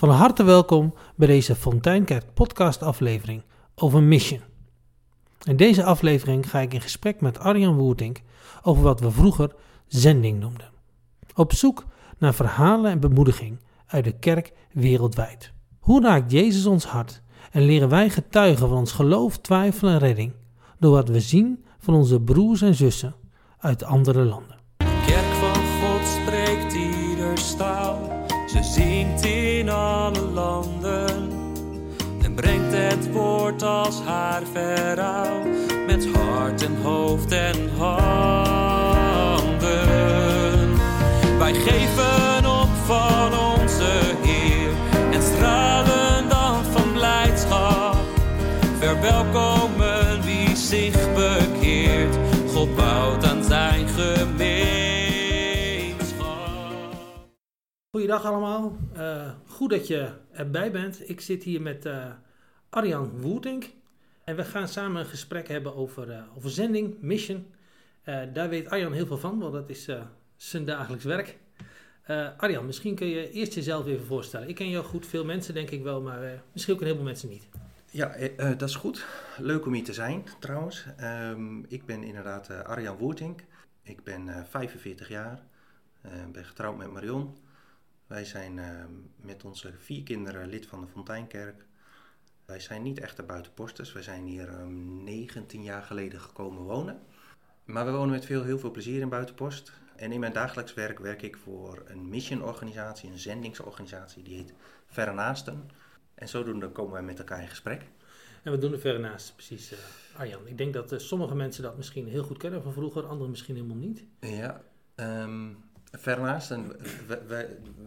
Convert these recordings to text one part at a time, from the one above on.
Van harte welkom bij deze Fonteinkerk podcast aflevering over Mission. In deze aflevering ga ik in gesprek met Arjan Woertink over wat we vroeger zending noemden. Op zoek naar verhalen en bemoediging uit de kerk wereldwijd. Hoe raakt Jezus ons hart en leren wij getuigen van ons geloof, twijfel en redding door wat we zien van onze broers en zussen uit andere landen? Kerk van God spreekt ieder staal. Ze zingt in alle landen. En brengt het woord als haar verhaal. Met hart en hoofd en handen. Wij geven op van onze Goeiedag allemaal, Eh, goed dat je erbij bent. Ik zit hier met eh, Arjan Woertink en we gaan samen een gesprek hebben over, eh, over zending, mission. Daar weet Arjan heel veel van, want dat is zijn dagelijks werk. Arjan, misschien kun je eerst jezelf even voorstellen. Ik ken jou goed, veel mensen denk ik wel, maar misschien ook een heleboel mensen niet. Ja, dat is goed. Leuk om hier te zijn trouwens. Ehm, ik ben inderdaad Arjan Woertink. Ik ben eh, 45 jaar. Ben getrouwd met Marion. Wij zijn ehm, met onze vier kinderen lid van de Fonteinkerk. Wij zijn niet echte buitenposters. Wij zijn hier ehm, 19 jaar geleden gekomen wonen. Maar we wonen met veel, heel veel plezier in Buitenpost. En in mijn dagelijks werk werk ik voor een missionorganisatie, een zendingsorganisatie. Die heet Verre Naasten. En zodoende komen wij met elkaar in gesprek. En we doen er verder naast, precies, eh, Arjan. Ik denk dat eh, sommige mensen dat misschien heel goed kennen van vroeger, anderen misschien helemaal niet. Ja, ehm vernaast,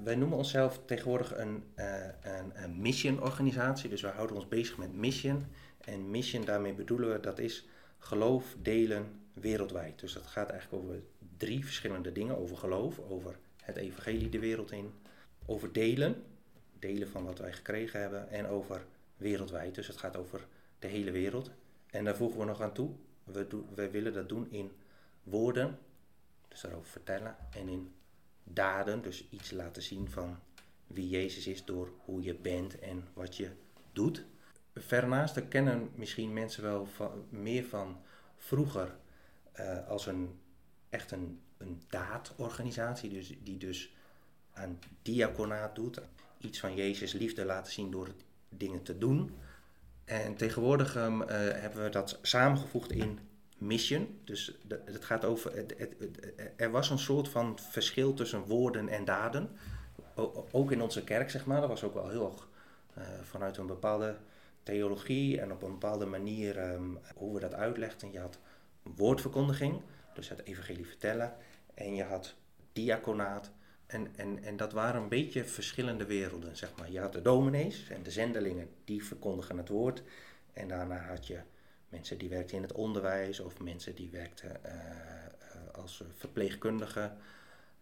wij, noemen onszelf tegenwoordig een, eh, een, een mission-organisatie. Dus wij houden ons bezig met mission. En mission, daarmee bedoelen we, dat is geloof delen wereldwijd. Dus dat gaat eigenlijk over drie verschillende dingen. Over geloof, over het evangelie de wereld in. Over delen, delen van wat wij gekregen hebben. En over wereldwijd, dus het gaat over de hele wereld. En daar voegen we nog aan toe. We, we willen dat doen in woorden, dus daarover vertellen. En in daden, dus iets laten zien van wie Jezus is door hoe je bent en wat je doet. Vernaast, kennen misschien mensen wel van, meer van vroeger eh, als een echt een, een daadorganisatie, dus, die dus aan diaconaat doet. Iets van Jezus liefde laten zien door dingen te doen. En tegenwoordig ehm, eh, hebben we dat samengevoegd in mission. Dus het gaat over. Er was een soort van verschil tussen woorden en daden. Ook in onze kerk, zeg maar. Dat was ook wel heel erg eh, vanuit een bepaalde theologie en op een bepaalde manier ehm, hoe we dat uitlegden. Je had woordverkondiging, dus het evangelie vertellen. En je had diaconaat. En, en, en dat waren een beetje verschillende werelden, zeg maar. Je had de dominees en de zendelingen, die verkondigen het woord. En daarna had je mensen die werkten in het onderwijs of mensen die werkten eh, eh, als verpleegkundigen.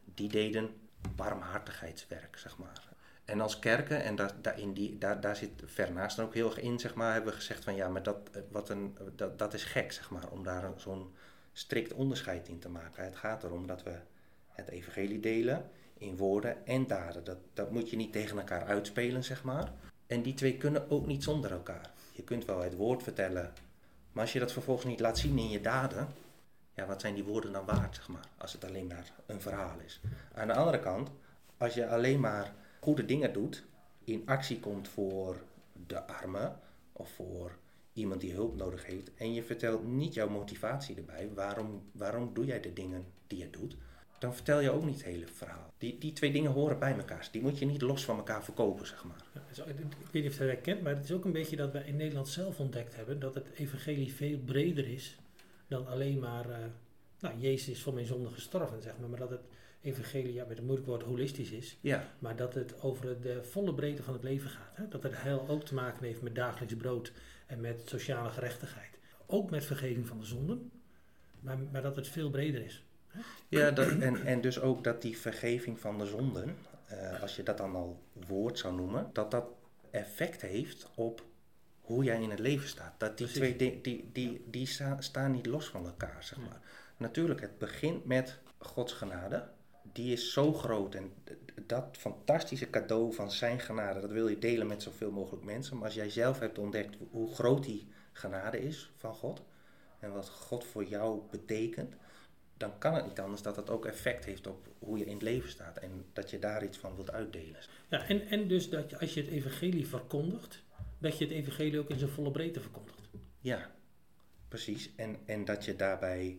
Die deden barmhartigheidswerk, zeg maar. En als kerken, en daar, die, daar, daar zit Vernaast ook heel erg in, zeg maar, hebben we gezegd van ja, maar dat, eh, wat een, dat, dat is gek, zeg maar, om daar zo'n strikt onderscheid in te maken. Het gaat erom dat we het evangelie delen in woorden en daden. Dat, dat moet je niet tegen elkaar uitspelen, zeg maar. En die twee kunnen ook niet zonder elkaar. Je kunt wel het woord vertellen, maar als je dat vervolgens niet laat zien in je daden, ja, wat zijn die woorden dan waard, zeg maar, als het alleen maar een verhaal is. Aan de andere kant, als je alleen maar goede dingen doet, in actie komt voor de armen of voor iemand die hulp nodig heeft, en je vertelt niet jouw motivatie erbij, waarom, waarom doe jij de dingen die je doet, dan vertel je ook niet het hele verhaal. Die, die twee dingen horen bij elkaar. Die moet je niet los van elkaar verkopen, zeg maar. Ja, ik weet niet of je dat herkent, maar het is ook een beetje dat wij in Nederland zelf ontdekt hebben dat het evangelie veel breder is dan alleen maar, eh, nou, Jezus is voor mijn zonde gestorven, zeg maar, maar dat het evangelie, ja, met een moeilijk woord, holistisch is, Ja, maar dat het over de volle breedte van het leven gaat. Hè? Dat het heil ook te maken heeft met dagelijks brood en met sociale gerechtigheid. Ook met vergeving van de zonden, maar, maar dat het veel breder is. Ja, dat, en, en dus ook dat die vergeving van de zonden, eh, als je dat dan al woord zou noemen, dat dat effect heeft op hoe jij in het leven staat. Dat die Precies. twee di- die, die, die sta- staan niet los van elkaar, zeg maar. Natuurlijk, het begint met Gods genade. Die is zo groot en dat fantastische cadeau van zijn genade, dat wil je delen met zoveel mogelijk mensen. Maar als jij zelf hebt ontdekt hoe groot die genade is van God en wat God voor jou betekent, dan kan het niet anders dat dat ook effect heeft op hoe je in het leven staat en dat je daar iets van wilt uitdelen. Ja, en, en dus dat je, als je het evangelie verkondigt, dat je het evangelie ook in zijn volle breedte verkondigt. Ja, precies. En, en dat je daarbij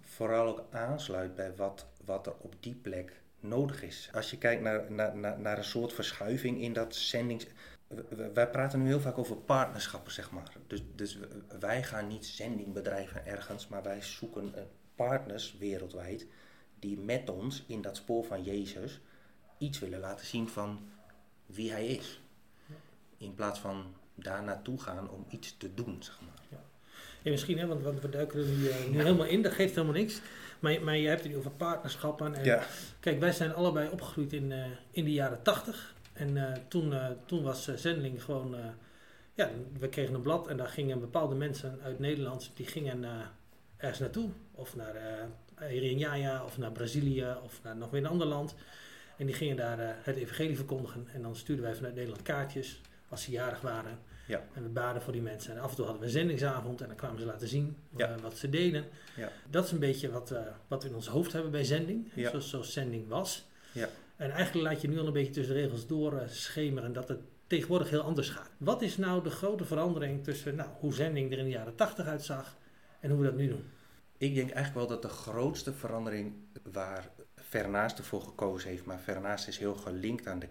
vooral ook aansluit bij wat, wat er op die plek nodig is. Als je kijkt naar, naar, naar, naar een soort verschuiving in dat zendings... Wij praten nu heel vaak over partnerschappen, zeg maar. Dus, dus wij gaan niet zending bedrijven ergens, maar wij zoeken partners wereldwijd die met ons in dat spoor van Jezus iets willen laten zien van wie hij is. In plaats van daar naartoe gaan om iets te doen, zeg maar. Ja. Ja, misschien, hè, want, want we duiken er nu, uh, helemaal in, dat geeft helemaal niks. Maar, maar je hebt het nu over partnerschappen. En, ja. Kijk, wij zijn allebei opgegroeid in, uh, in de jaren tachtig. En uh, toen, toen was zendeling gewoon... ja, we kregen een blad en daar gingen bepaalde mensen uit Nederland... die gingen ergens naartoe. Of naar uh, of naar Brazilië of naar nog weer een ander land. En die gingen daar het evangelie verkondigen. En dan stuurden wij vanuit Nederland kaartjes als ze jarig waren. Ja. En we baden voor die mensen. En af en toe hadden we een zendingsavond en dan kwamen ze laten zien ja. uh, wat ze deden. Ja. Dat is een beetje wat, uh, wat we in ons hoofd hebben bij zending, zoals, zoals zending was. Ja. En eigenlijk laat je nu al een beetje tussen de regels door schemeren dat het tegenwoordig heel anders gaat. Wat is nou de grote verandering tussen nou, hoe zending er in de jaren 80 uitzag en hoe we dat nu doen? Ik denk eigenlijk wel dat de grootste verandering waar Vernaast ervoor gekozen heeft, maar Vernaast is heel gelinkt aan de,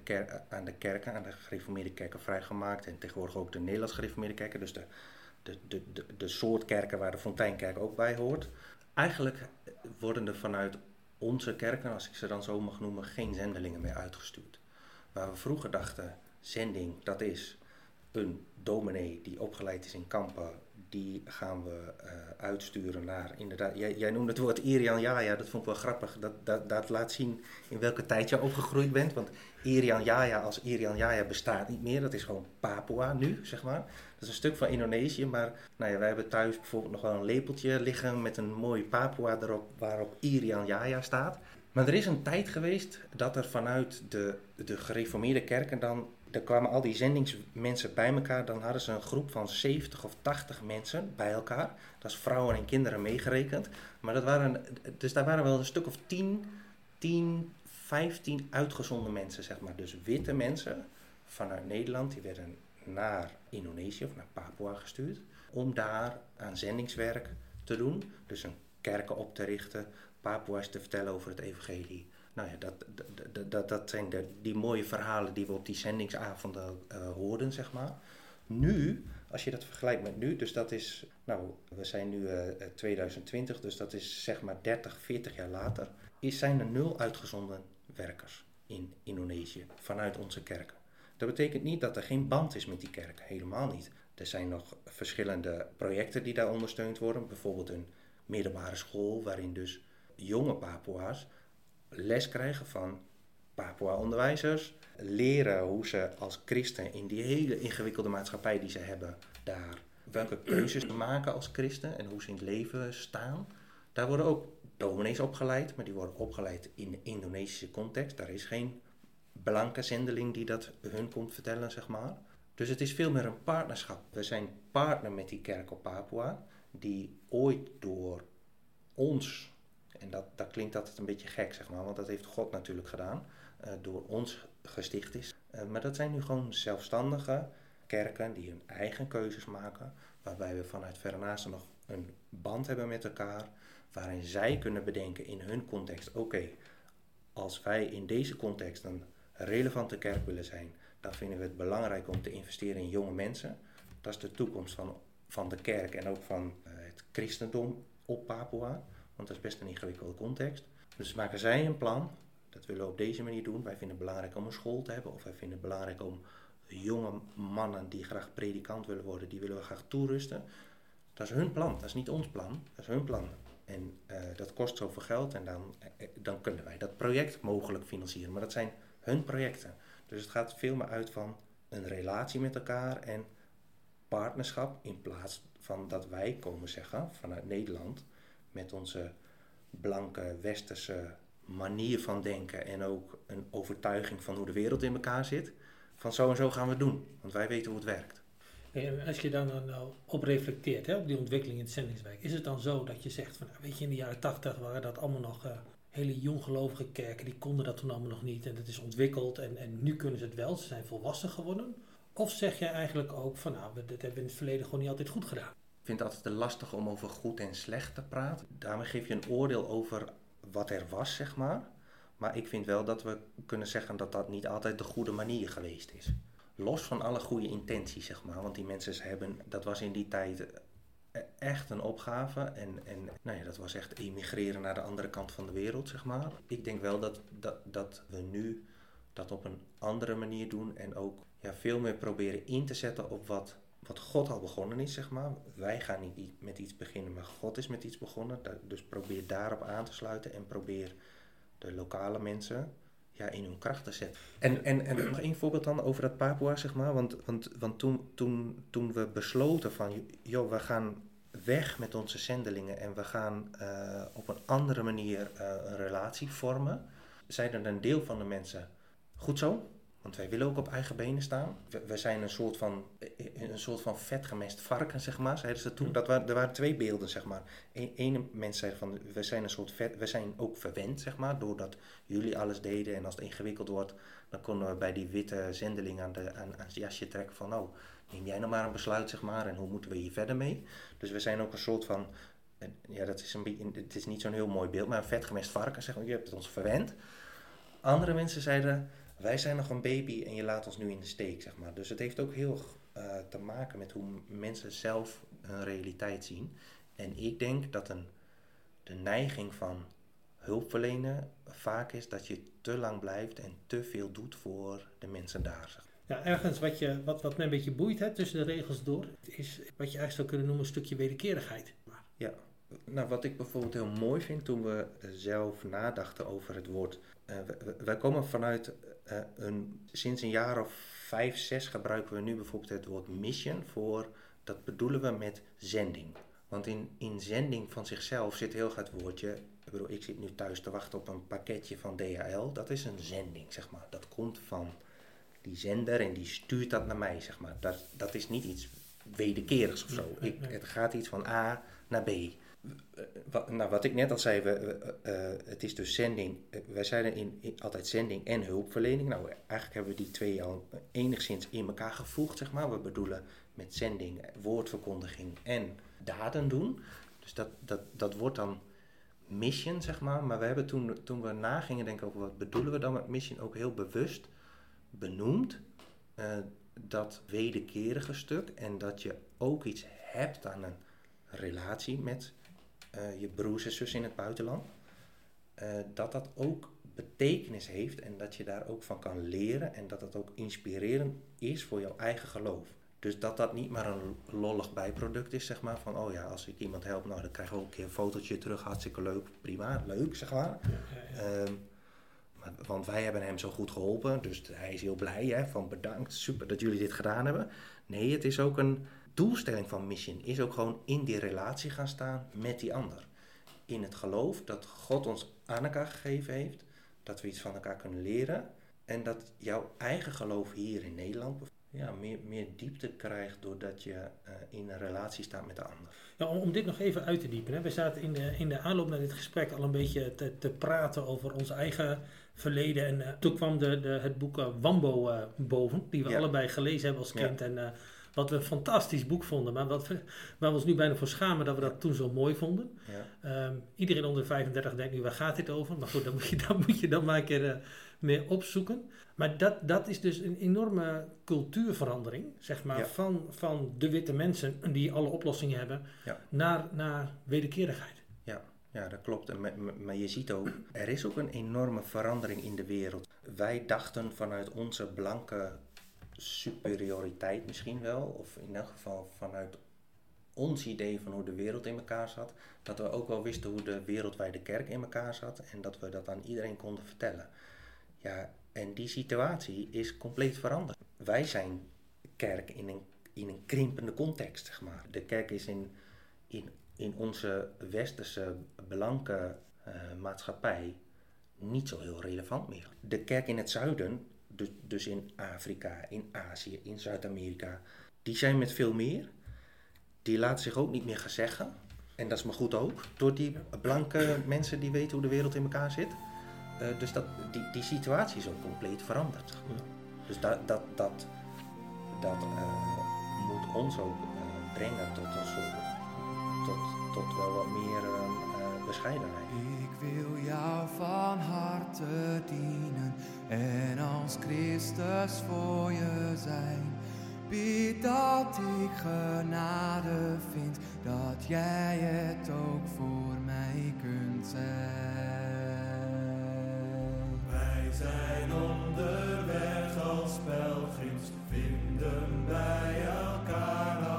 aan de kerken, aan de gereformeerde kerken vrijgemaakt en tegenwoordig ook de Nederlands gereformeerde kerken, dus de, de, de, de, de soort kerken waar de Fonteinkerk ook bij hoort. Eigenlijk worden er vanuit onze kerken, als ik ze dan zo mag noemen, geen zendelingen meer uitgestuurd. Waar we vroeger dachten, zending, dat is een dominee die opgeleid is in Kampen, die gaan we uh, uitsturen naar, inderdaad, jij, jij noemde het woord Irian Jaya, dat vond ik wel grappig. Dat, dat, dat laat zien in welke tijd je opgegroeid bent. Want Irian Jaya als Irian Jaya bestaat niet meer, dat is gewoon Papua nu, zeg maar. Dat is een stuk van Indonesië, maar nou ja, wij hebben thuis bijvoorbeeld nog wel een lepeltje liggen met een mooi Papua erop, waarop Irian Jaya staat. Maar er is een tijd geweest dat er vanuit de, de gereformeerde kerken dan er kwamen al die zendingsmensen bij elkaar. Dan hadden ze een groep van 70 of 80 mensen bij elkaar. Dat is vrouwen en kinderen meegerekend. Maar dat waren, dus daar waren wel een stuk of 10, 10, 15 uitgezonden mensen, zeg maar. Dus witte mensen vanuit Nederland, die werden naar Indonesië of naar Papua gestuurd. Om daar aan zendingswerk te doen. Dus een kerken op te richten, Papua's te vertellen over het evangelie nou ja, dat, dat, dat, dat zijn de, die mooie verhalen die we op die zendingsavonden uh, hoorden, zeg maar. Nu, als je dat vergelijkt met nu, dus dat is, nou, we zijn nu uh, 2020, dus dat is zeg maar 30, 40 jaar later, is, zijn er nul uitgezonden werkers in Indonesië vanuit onze kerken. Dat betekent niet dat er geen band is met die kerk, helemaal niet. Er zijn nog verschillende projecten die daar ondersteund worden, bijvoorbeeld een middelbare school waarin dus jonge Papua's les krijgen van Papua-onderwijzers. Leren hoe ze als christen in die hele ingewikkelde maatschappij die ze hebben daar welke keuzes maken als christen en hoe ze in het leven staan. Daar worden ook dominees opgeleid, maar die worden opgeleid in de Indonesische context. Daar is geen blanke zendeling die dat hun komt vertellen, zeg maar. Dus het is veel meer een partnerschap. We zijn partner met die kerk op Papua, die ooit door ons en dat, dat klinkt altijd een beetje gek, zeg maar, want dat heeft God natuurlijk gedaan, uh, door ons gesticht is. Uh, maar dat zijn nu gewoon zelfstandige kerken die hun eigen keuzes maken, waarbij we vanuit Verre nog een band hebben met elkaar, waarin zij kunnen bedenken in hun context, oké, als wij in deze context een relevante kerk willen zijn, dan vinden we het belangrijk om te investeren in jonge mensen. Dat is de toekomst van, van de kerk en ook van uh, het christendom op Papua. Want dat is best een ingewikkelde context. Dus maken zij een plan. Dat willen we op deze manier doen. Wij vinden het belangrijk om een school te hebben. Of wij vinden het belangrijk om jonge mannen die graag predikant willen worden, die willen we graag toerusten. Dat is hun plan. Dat is niet ons plan. Dat is hun plan. En uh, dat kost zoveel geld en dan, uh, dan kunnen wij dat project mogelijk financieren. Maar dat zijn hun projecten. Dus het gaat veel meer uit van een relatie met elkaar en partnerschap in plaats van dat wij komen zeggen vanuit Nederland met onze blanke westerse manier van denken en ook een overtuiging van hoe de wereld in elkaar zit. Van zo en zo gaan we het doen, want wij weten hoe het werkt. Als je dan nou op reflecteert, hè, op die ontwikkeling in het zendingswerk, is het dan zo dat je zegt van, nou, weet je, in de jaren tachtig waren dat allemaal nog uh, hele jonggelovige kerken, die konden dat toen allemaal nog niet en het is ontwikkeld en, en nu kunnen ze het wel, ze zijn volwassen geworden? Of zeg je eigenlijk ook van, nou, dit hebben we in het verleden gewoon niet altijd goed gedaan? Ik vind het altijd te lastig om over goed en slecht te praten. Daarmee geef je een oordeel over wat er was, zeg maar. Maar ik vind wel dat we kunnen zeggen dat dat niet altijd de goede manier geweest is. Los van alle goede intenties, zeg maar. Want die mensen hebben, dat was in die tijd eh, echt een opgave. En, en nou ja, dat was echt emigreren naar de andere kant van de wereld, zeg maar. Ik denk wel dat, dat, dat we nu dat op een andere manier doen. En ook ja, veel meer proberen in te zetten op wat, wat God al begonnen is, zeg maar. Wij gaan niet met iets beginnen, maar God is met iets begonnen. Dus probeer daarop aan te sluiten en probeer de lokale mensen ja, in hun kracht te zetten. En, en, en nog één voorbeeld dan over dat Papua, zeg maar. Want, want, want toen, toen, toen we besloten van, joh, we gaan weg met onze zendelingen en we gaan uh, op een andere manier uh, een relatie vormen, zeiden een deel van de mensen, goed zo, want wij willen ook op eigen benen staan. We, we, zijn een soort van, een soort van vetgemest varken, zeg maar, zeiden ze toen. Dat waren, er waren twee beelden, zeg maar. Eén ene mens zei van, we zijn een soort vet, we zijn ook verwend, zeg maar, doordat jullie alles deden. En als het ingewikkeld wordt, dan konden we bij die witte zendeling aan, de, aan, aan het jasje trekken van, nou, neem jij nou maar een besluit, zeg maar, en hoe moeten we hier verder mee? Dus we zijn ook een soort van, ja, dat is, een, het is niet zo'n heel mooi beeld, maar een vetgemest varken, zeg maar, je hebt het ons verwend. Andere mensen zeiden wij zijn nog een baby en je laat ons nu in de steek, zeg maar. Dus het heeft ook heel uh, te maken met hoe mensen zelf hun realiteit zien. En ik denk dat een, de neiging van hulpverlenen vaak is dat je te lang blijft en te veel doet voor de mensen daar. Zeg. Ja, ergens wat, je, wat, wat me een beetje boeit hè, tussen de regels door, is wat je eigenlijk zou kunnen noemen een stukje wederkerigheid. Ja, nou, wat ik bijvoorbeeld heel mooi vind toen we zelf nadachten over het woord. Uh, wij komen vanuit uh, een, sinds een jaar of vijf, zes gebruiken we nu bijvoorbeeld het woord mission voor. Dat bedoelen we met zending. Want in, in zending van zichzelf zit heel het woordje. Ik bedoel, ik zit nu thuis te wachten op een pakketje van DHL. Dat is een zending, zeg maar. Dat komt van die zender en die stuurt dat naar mij, zeg maar. Dat, dat is niet iets wederkerigs of zo. Ik, het gaat iets van A naar B. Eh, wat, nou, wat ik net al zei, we, uh, het is dus zending. wij zeiden in, in, altijd zending en hulpverlening. Nou, eigenlijk hebben we die twee al enigszins in elkaar gevoegd, zeg maar. We bedoelen met zending woordverkondiging en daden doen. Dus dat, dat, dat wordt dan mission, zeg maar. Maar we hebben toen, toen we nagingen denken over wat bedoelen we dan met mission, ook heel bewust benoemd. Dat wederkerige stuk en dat je ook iets hebt aan een relatie met uh, je broers en zussen in het buitenland, uh, dat dat ook betekenis heeft en dat je daar ook van kan leren en dat dat ook inspirerend is voor jouw eigen geloof. Dus dat dat niet maar een lollig bijproduct is, zeg maar, van oh ja, als ik iemand help, nou dan krijg ik ook een keer een fotootje terug, hartstikke leuk, prima, leuk, zeg maar. Ja, ja, um, maar want wij hebben hem zo goed geholpen, dus hij is heel blij, hè, van bedankt, super dat jullie dit gedaan hebben. Nee, het is ook een, doelstelling van Mission is ook gewoon in die relatie gaan staan met die ander. In het geloof dat God ons aan elkaar gegeven heeft, dat we iets van elkaar kunnen leren en dat jouw eigen geloof hier in Nederland ja, meer, meer diepte krijgt doordat je uh, in een relatie staat met de ander. Ja, om, om dit nog even uit te diepen. Hè. We zaten in de, in de aanloop naar dit gesprek al een beetje te, te praten over ons eigen verleden. En uh, toen kwam de, de, het boek uh, Wambo boven, die we ja. allebei gelezen hebben als kind. Ja. En wat we een fantastisch boek vonden, maar wat we, waar we ons nu bijna voor schamen dat we dat toen zo mooi vonden. Ja. Um, iedereen onder de 35 denkt nu, waar gaat dit over? Maar goed, dan moet je, dan moet je dan maar een keer uh, meer opzoeken. Maar dat, dat is dus een enorme cultuurverandering, zeg maar, ja. van, van de witte mensen die alle oplossingen hebben, ja. naar, naar wederkerigheid. Ja. Ja, dat klopt. Maar, maar je ziet ook, er is ook een enorme verandering in de wereld. Wij dachten vanuit onze blanke superioriteit misschien wel, of in elk geval vanuit ons idee van hoe de wereld in elkaar zat, dat we ook wel wisten hoe de wereldwijde kerk in elkaar zat en dat we dat aan iedereen konden vertellen. Ja, en die situatie is compleet veranderd. Wij zijn kerk in een, in een krimpende context, zeg maar. De kerk is in, in, in onze westerse blanke uh, maatschappij niet zo heel relevant meer. De kerk in het zuiden, dus, dus in Afrika, in Azië, in Zuid-Amerika, die zijn met veel meer. Die laten zich ook niet meer gezeggen. En dat is maar goed ook, door die blanke mensen die weten hoe de wereld in elkaar zit. Uh, dus dat, die, die situatie is ook compleet veranderd. Dus dat, dat, dat, dat uh, moet ons ook uh, brengen tot, een soort, tot, tot wel wat meer bescheidenheid. Wil jou van harte dienen en als Christus voor je zijn. Bied dat ik genade vind, dat jij het ook voor mij kunt zijn. Wij zijn onderweg als pelgrims, vinden bij elkaar.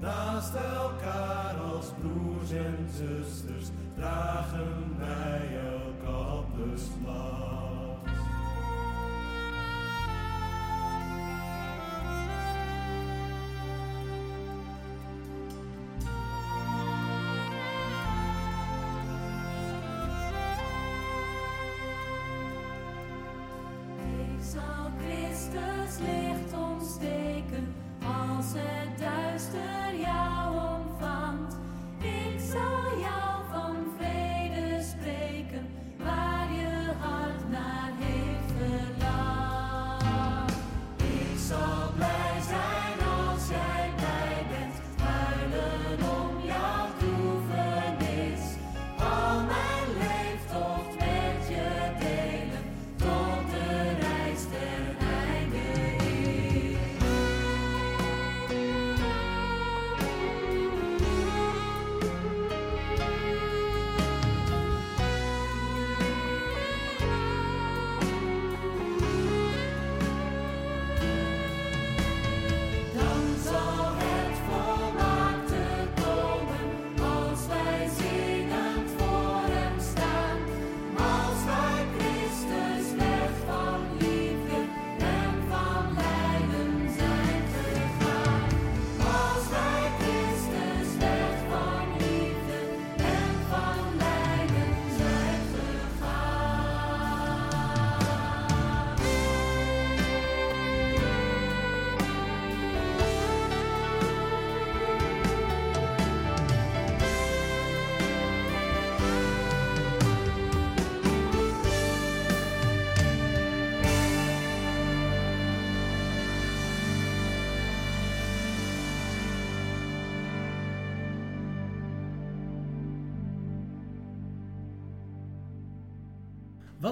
Naast elkaar als broers en zusters dragen wij elkaar slag.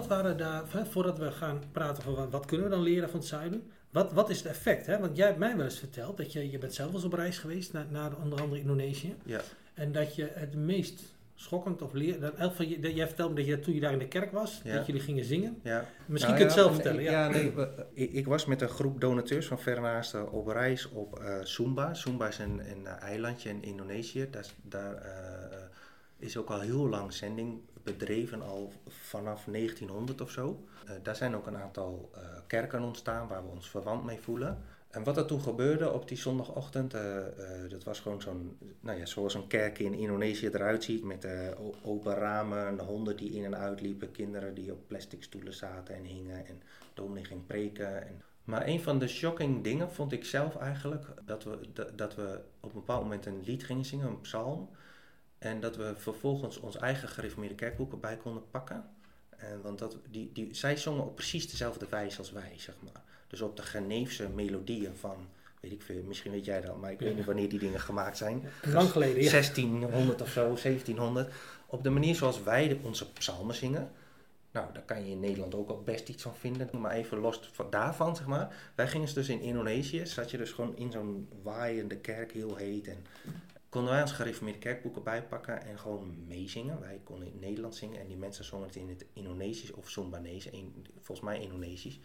Wat waren daar, voordat we gaan praten over wat kunnen we dan leren van het zuiden, wat, wat is het effect? Hè? Want jij hebt mij wel eens verteld dat je, je bent zelf eens op reis geweest naar, naar onder andere Indonesië. Ja. En dat je het meest schokkend of leer, dat, van je, dat jij vertelde dat je toen je daar in de kerk was, dat jullie gingen zingen. Ja. Misschien nou, kun je het zelf vertellen. Ja, ja nee, ik, ik, was met een groep donateurs van Vernaasten op reis op uh, Sumba. Sumba is een, een eilandje in Indonesië. Daar, daar uh, is ook al heel lang zending bedreven, al vanaf 1900 of zo. Uh, daar zijn ook een aantal uh, kerken ontstaan waar we ons verwant mee voelen. En wat er toen gebeurde op die zondagochtend, uh, dat was gewoon zo'n, nou ja, zoals een kerk in Indonesië eruit ziet, met open ramen, honden die in en uit liepen, kinderen die op plastic stoelen zaten en hingen en dominee ging preken. En... Maar een van de shocking dingen vond ik zelf eigenlijk, dat we, dat we op een bepaald moment een lied gingen zingen, een psalm. En dat we vervolgens ons eigen gereformeerde kerkboeken bij konden pakken. En, want dat, die, die, zij zongen op precies dezelfde wijze als wij, zeg maar. Dus op de Geneefse melodieën van, weet ik veel, misschien weet jij dat, maar ik weet niet wanneer die dingen gemaakt zijn. Lang geleden, ja. 1600 of zo, 1700. Op de manier zoals wij onze psalmen zingen. Nou, daar kan je in Nederland ook al best iets van vinden. Maar even los daarvan, zeg maar. Wij gingen dus in Indonesië, zat je dus gewoon in zo'n waaiende kerk, heel heet. En konden wij ons gereformeerde kerkboeken bijpakken en gewoon meezingen. Wij konden in het Nederlands zingen en die mensen zongen het in het Indonesisch of Sumbanese, volgens mij Indonesisch.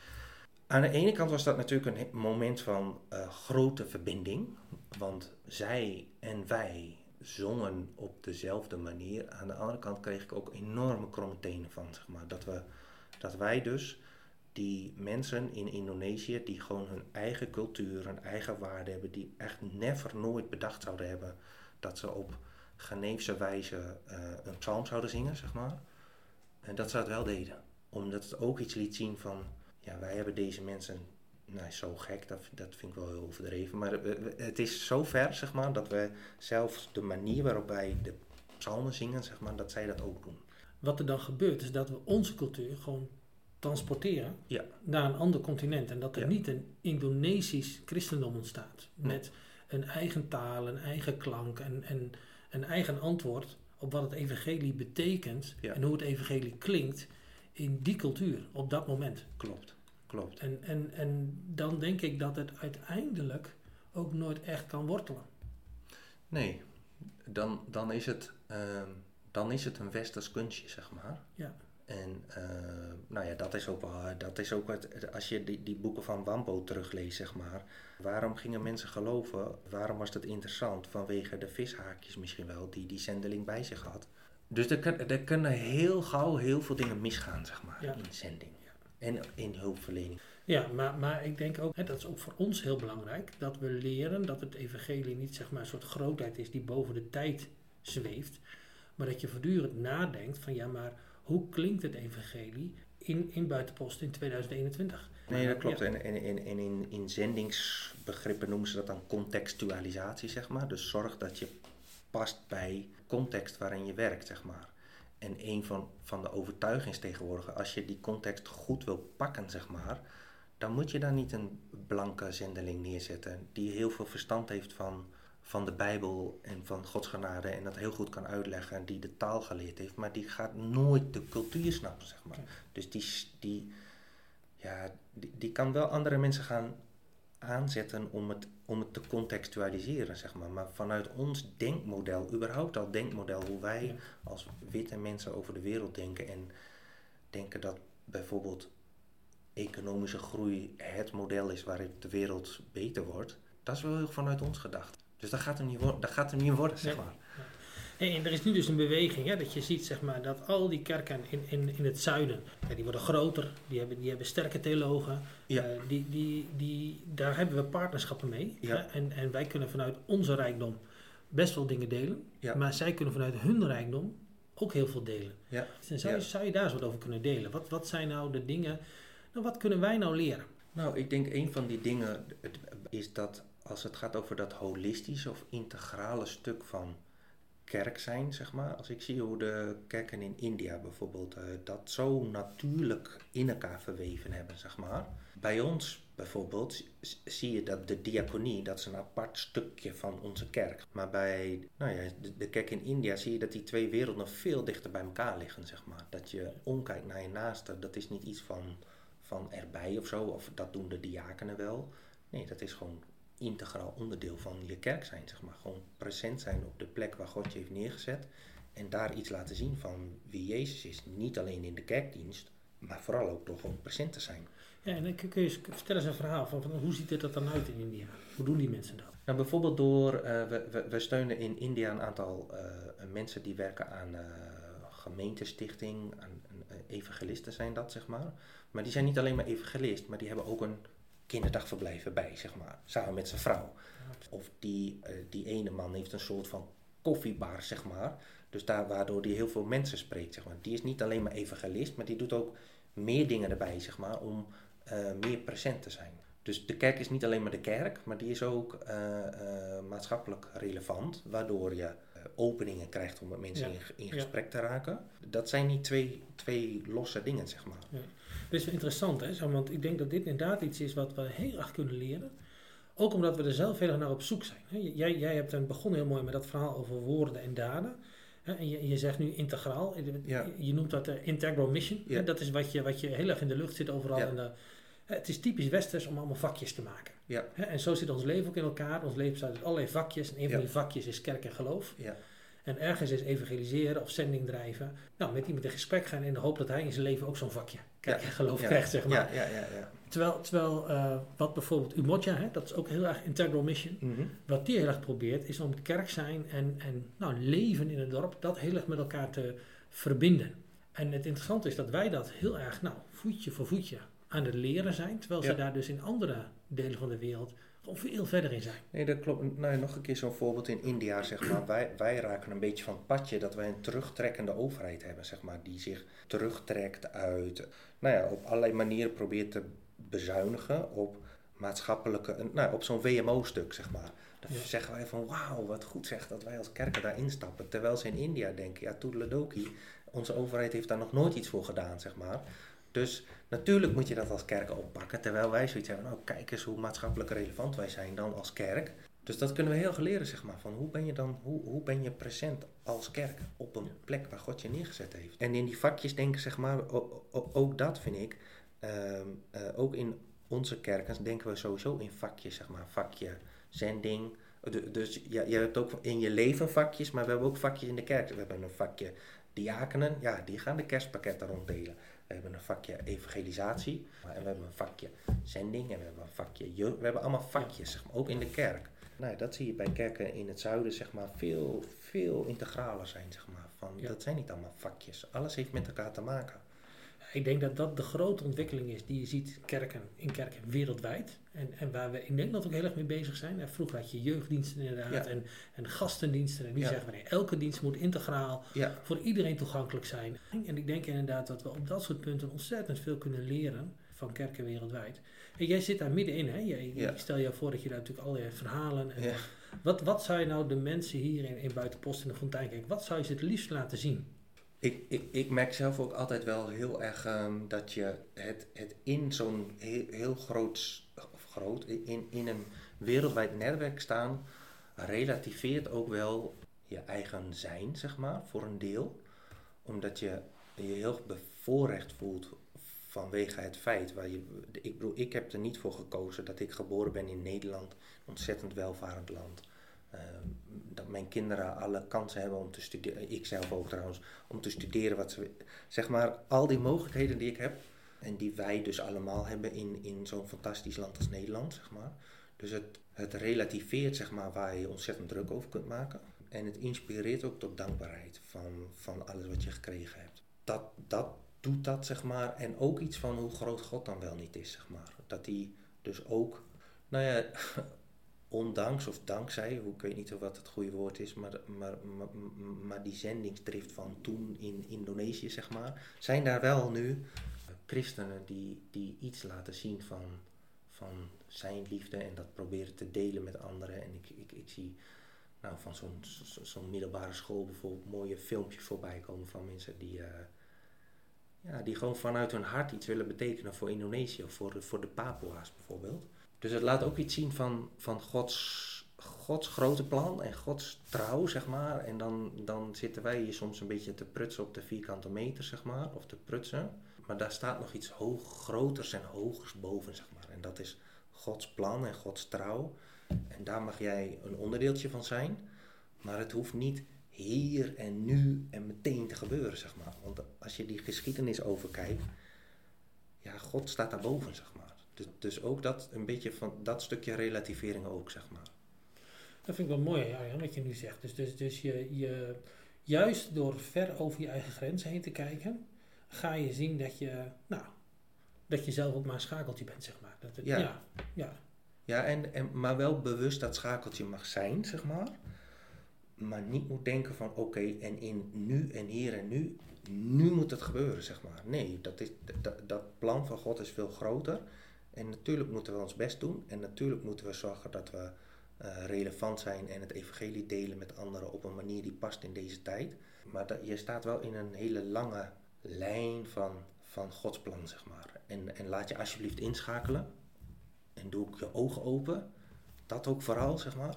Aan de ene kant was dat natuurlijk een moment van uh, grote verbinding, want zij en wij zongen op dezelfde manier. Aan de andere kant kreeg ik ook enorme kromme tenen van, zeg maar. Dat, we, dat wij dus die mensen in Indonesië, die gewoon hun eigen cultuur, hun eigen waarden hebben, die echt never nooit bedacht zouden hebben dat ze op Geneefse wijze uh, een psalm zouden zingen, zeg maar. En dat ze het wel deden. Omdat het ook iets liet zien van, ja, wij hebben deze mensen, nou zo gek, dat, dat vind ik wel heel overdreven. Maar we- we- het is zo ver, zeg maar, dat we zelfs de manier waarop wij de psalmen zingen, zeg maar, dat zij dat ook doen. Wat er dan gebeurt is dat we onze cultuur gewoon transporteren Ja. naar een ander continent. En dat er Ja. niet een Indonesisch christendom ontstaat. Met een eigen taal, een eigen klank en, en een eigen antwoord op wat het evangelie betekent Ja. en hoe het evangelie klinkt in die cultuur op dat moment. Klopt, klopt. En, en, en dan denk ik dat het uiteindelijk ook nooit echt kan wortelen. Nee, dan, dan, is het, ehm, dan is het een westers kunstje, zeg maar. Ja. En eh, nou ja, dat is ook wel, dat is ook het, als je die, die boeken van Wambo terugleest, zeg maar. Waarom gingen mensen geloven? Waarom was dat interessant? Vanwege de vishaakjes misschien wel, die die zendeling bij zich had. Dus er, kun- er kunnen heel gauw heel veel dingen misgaan, zeg maar, Ja. in zending. En in hulpverlening. Ja, maar, maar ik denk ook, hè, dat is ook voor ons heel belangrijk, dat we leren dat het evangelie niet zeg maar een soort grootheid is die boven de tijd zweeft, maar dat je voortdurend nadenkt van ja, maar hoe klinkt het evangelie in, in buitenpost in 2021? Nee, dat klopt. Ja. En, en, en, en in, in zendingsbegrippen noemen ze dat dan contextualisatie, zeg maar. Dus zorg dat je past bij context waarin je werkt, zeg maar. En een van, van de tegenwoordig, als je die context goed wil pakken, zeg maar, dan moet je daar niet een blanke zendeling neerzetten die heel veel verstand heeft van, van de Bijbel en van Gods genade en dat heel goed kan uitleggen en die de taal geleerd heeft, maar die gaat nooit de cultuur snappen, zeg maar. Dus die, die, ja, die, die kan wel andere mensen gaan aanzetten om het, om het te contextualiseren, zeg maar. Maar vanuit ons denkmodel, überhaupt al denkmodel, hoe wij Ja. als witte mensen over de wereld denken en denken dat bijvoorbeeld economische groei het model is waarin de wereld beter wordt, dat is wel heel vanuit ons gedacht. Dus dat gaat hem niet, worden, dat gaat hem niet worden, zeg maar. En er is nu dus een beweging, hè, dat je ziet zeg maar, dat al die kerken in, in, in het zuiden, ja, die worden groter, die hebben, die hebben sterke theologen, Ja. Eh, die, die, die, daar hebben we partnerschappen mee. Ja. Hè, en, en wij kunnen vanuit onze rijkdom best wel dingen delen, Ja. maar zij kunnen vanuit hun rijkdom ook heel veel delen. Ja. Dus zou, je, zou je daar eens wat over kunnen delen? Wat, wat zijn nou de dingen, nou, wat kunnen wij nou leren? Nou, ik denk een van die dingen is dat als het gaat over dat holistische of integrale stuk van kerk zijn, zeg maar. Als ik zie hoe de kerken in India bijvoorbeeld eh, dat zo natuurlijk in elkaar verweven hebben, zeg maar. Bij ons bijvoorbeeld zie je dat de diaconie, dat is een apart stukje van onze kerk. Maar bij nou ja, de, de kerk in India zie je dat die twee werelden veel dichter bij elkaar liggen, zeg maar. Dat je omkijkt naar je naaste, dat is niet iets van van erbij of zo, of dat doen de diakenen wel. Nee, dat is gewoon integraal onderdeel van je kerk zijn, zeg maar. Gewoon present zijn op de plek waar God je heeft neergezet en daar iets laten zien van wie Jezus is. Niet alleen in de kerkdienst, maar vooral ook door gewoon present te zijn. Ja, en dan kun je eens vertellen eens een verhaal van, van hoe ziet het er dan uit in India? Hoe doen die mensen dat? Nou, bijvoorbeeld door, eh, we, we, we steunen in India een aantal eh, mensen die werken aan eh gemeentestichting, aan, zijn dat, zeg maar. Maar die zijn niet alleen maar evangelist, maar die hebben ook een kinderdagverblijf erbij, zeg maar, samen met zijn vrouw. Of die, eh, die ene man heeft een soort van koffiebar, zeg maar. Dus daar waardoor die heel veel mensen spreekt, zeg maar. Die is niet alleen maar evangelist, maar die doet ook meer dingen erbij, zeg maar, om eh, meer present te zijn. Dus de kerk is niet alleen maar de kerk, maar die is ook eh, maatschappelijk relevant, waardoor je openingen krijgt om met mensen Ja. in, in Ja. gesprek te raken. Dat zijn niet twee, twee losse dingen, zeg maar. Is wel interessant, hè? Zo, want ik denk dat dit inderdaad iets is wat we heel erg kunnen leren. Ook omdat we er zelf heel erg naar op zoek zijn. hè. Jij, jij hebt een begonnen heel mooi met dat verhaal over woorden en daden. hè. En je, je zegt nu integraal. Je- Ja. Je noemt dat de integral mission. hè. Dat is wat je, wat je heel erg in de lucht zit overal. Ja. De, het is typisch westers om allemaal vakjes te maken. Ja. En zo zit ons leven ook in elkaar. Ons leven bestaat uit allerlei vakjes. En een van die vakjes is kerk en geloof. Ja. En ergens is evangeliseren of zending drijven. Nou, met iemand in gesprek gaan in de hoop dat hij in zijn leven ook zo'n vakje en geloof krijgt, zeg maar. Ja, ja, ja. ja. Terwijl, terwijl eh, wat bijvoorbeeld Umoja, hè, dat is ook heel erg integral mission. Mhm. Wat die heel erg probeert, is om het kerk zijn en, en nou, leven in het dorp, dat heel erg met elkaar te verbinden. En het interessante is dat wij dat heel erg, nou, voetje voor voetje aan het leren zijn. Terwijl ze daar dus in andere delen van de wereld gewoon veel verder in zijn. Nee, dat klopt. Nou, nog een keer zo'n voorbeeld in India, zeg maar. Wij, wij raken een beetje van het padje dat wij een terugtrekkende overheid hebben, zeg maar. Die zich terugtrekt uit, nou ja, op allerlei manieren probeert te bezuinigen op maatschappelijke, nou, op zo'n WMO-stuk, zeg maar. Dan Ja. zeggen wij van, wauw, wat goed zeg dat wij als kerken daar instappen. Terwijl ze in India denken, ja, toedeledoki, onze overheid heeft daar nog nooit iets voor gedaan, zeg maar. Dus natuurlijk moet je dat als kerk oppakken. Terwijl wij zoiets hebben, nou kijk eens hoe maatschappelijk relevant wij zijn dan als kerk. Dus dat kunnen we heel goed leren, zeg maar. Van hoe ben je dan, hoe, hoe ben je present als kerk op een plek waar God je neergezet heeft. En in die vakjes denken, zeg maar, ook dat vind ik. ehm, eh, ook in onze kerken denken we sowieso in vakjes, zeg maar. Vakje zending. Du- Dus ja, je hebt ook in je leven vakjes, maar we hebben ook vakjes in de kerk. We hebben een vakje diakenen, ja, die gaan de kerstpakketten ronddelen. We hebben een vakje evangelisatie. En we hebben een vakje zending. En we hebben een vakje jeugd. We hebben allemaal vakjes, zeg maar, ook in de kerk. Nou, dat zie je bij kerken in het zuiden, zeg maar, veel, veel integraler zijn, zeg maar. Van, Ja. Dat zijn niet allemaal vakjes. Alles heeft met elkaar te maken. Ik denk dat dat de grote ontwikkeling is die je ziet kerken, in kerken wereldwijd. En, en waar we in Nederland ook heel erg mee bezig zijn. En vroeger had je jeugddiensten inderdaad Ja. en, en gastendiensten. En die Ja. zeggen van nee, elke dienst moet integraal Ja, voor iedereen toegankelijk zijn. En ik denk inderdaad dat we op dat soort punten ontzettend veel kunnen leren van kerken wereldwijd. En jij zit daar middenin, hè? Jij, Ja. Ik stel je voor dat je daar natuurlijk al je verhalen... En ja. wat, wat zou je nou de mensen hier in, in Buitenpost in de Fonteinkijk, wat zou je ze het liefst laten zien? Ik, ik, merk zelf ook altijd wel heel erg ehm, dat je het, het in zo'n heel, heel groot, of groot, in, in een wereldwijd netwerk staan, relativeert ook wel je eigen zijn, zeg maar, voor een deel. Omdat je je heel bevoorrecht voelt vanwege het feit waar je. Ik bedoel, ik heb er niet voor gekozen dat ik geboren ben in Nederland, ontzettend welvarend land. Ehm, dat mijn kinderen alle kansen hebben om te studeren, ik zelf ook trouwens, om te studeren wat ze. Zeg maar, al die mogelijkheden die ik heb en die wij dus allemaal hebben in, in zo'n fantastisch land als Nederland, zeg maar. Dus het, het relativeert, zeg maar, waar je ontzettend druk over kunt maken. En het inspireert ook tot dankbaarheid van, van alles wat je gekregen hebt. Dat, dat doet dat, zeg maar. En ook iets van hoe groot God dan wel niet is, zeg maar. Dat hij dus ook, nou ja, ondanks of dankzij, hoe- ik weet niet of wat het goede woord is, maar, maar, maar, maar die zendingsdrift van toen in Indonesië, zeg maar, zijn daar wel nu christenen die, die iets laten zien van, van zijn liefde en dat proberen te delen met anderen. En ik, ik, ik zie nou, van zo'n zo- middelbare school bijvoorbeeld mooie filmpjes voorbij komen van mensen die, eh, ja, die gewoon vanuit hun hart iets willen betekenen voor Indonesië of voor voor de Papua's bijvoorbeeld. Dus het laat ook iets zien van, van Gods, Gods grote plan en Gods trouw, zeg maar. En dan, dan zitten wij hier soms een beetje te prutsen op de vierkante meter, zeg maar, of te prutsen. Maar daar staat nog iets hoog, groters en hogers boven, zeg maar. En dat is Gods plan en Gods trouw. En daar mag jij een onderdeeltje van zijn. Maar het hoeft niet hier en nu en meteen te gebeuren, zeg maar. Want als je die geschiedenis overkijkt, ja, God staat daarboven, zeg. Dus, dus ook dat, een beetje van dat stukje relativering ook, zeg maar. Dat vind ik wel mooi, Arjan, wat je nu zegt. Dus, dus, dus je, je, juist door ver over je eigen grenzen heen te kijken, ga je zien dat je, nou, dat je zelf ook maar een schakeltje bent, zeg maar. Dat het, Ja. ja. ja, Ja, en, en, maar wel bewust dat schakeltje mag zijn, zeg maar. Maar niet moet denken van, oké, en in nu en hier en nu, nu moet het gebeuren, zeg maar. Nee, dat, is, dat, dat plan van God is veel groter. En natuurlijk moeten we ons best doen. En natuurlijk moeten we zorgen dat we eh, relevant zijn en het evangelie delen met anderen op een manier die past in deze tijd. Maar dat, je staat wel in een hele lange lijn van, van Gods plan, zeg maar. En, en laat je alsjeblieft inschakelen. En doe ook je ogen open. Dat ook vooral, zeg maar.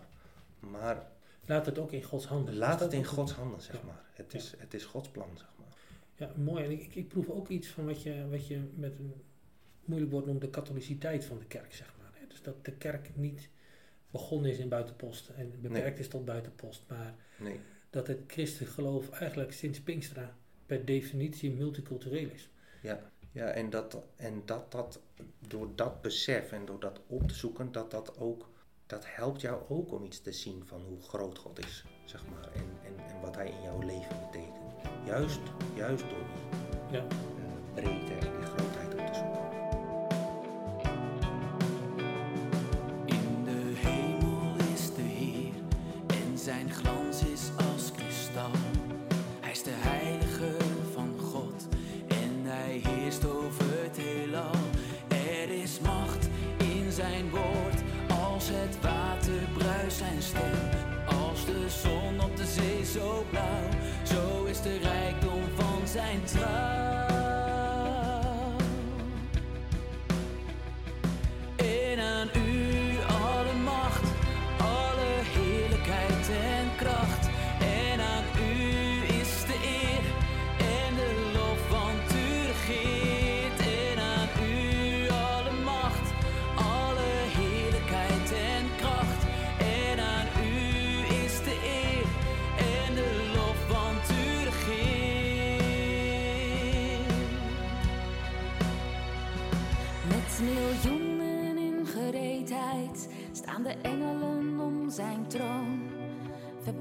Maar laat het ook in Gods handen. laat het in Gods handen, zeg Ja. maar. Het is, het is Gods plan, zeg maar. Ja, mooi. En ik, ik, ik proef ook iets van wat je, wat je met een moeilijk woord noemt de katholiciteit van de kerk, zeg maar. hè. Dus dat de kerk niet begonnen is in buitenpost en beperkt is tot buitenpost, maar Nee, dat het christelijk geloof eigenlijk sinds Pinkstera per definitie multicultureel is. ja. Ja, en dat, en dat, dat door dat besef en door dat op te zoeken, dat dat ook, dat helpt jou ook om iets te zien van hoe groot God is, zeg maar. En, en, en wat Hij in jouw leven betekent. Juist, juist door die Ja. eh, breedte Als de zon op de zee zo blauw, zo is de rijkdom van zijn trouw.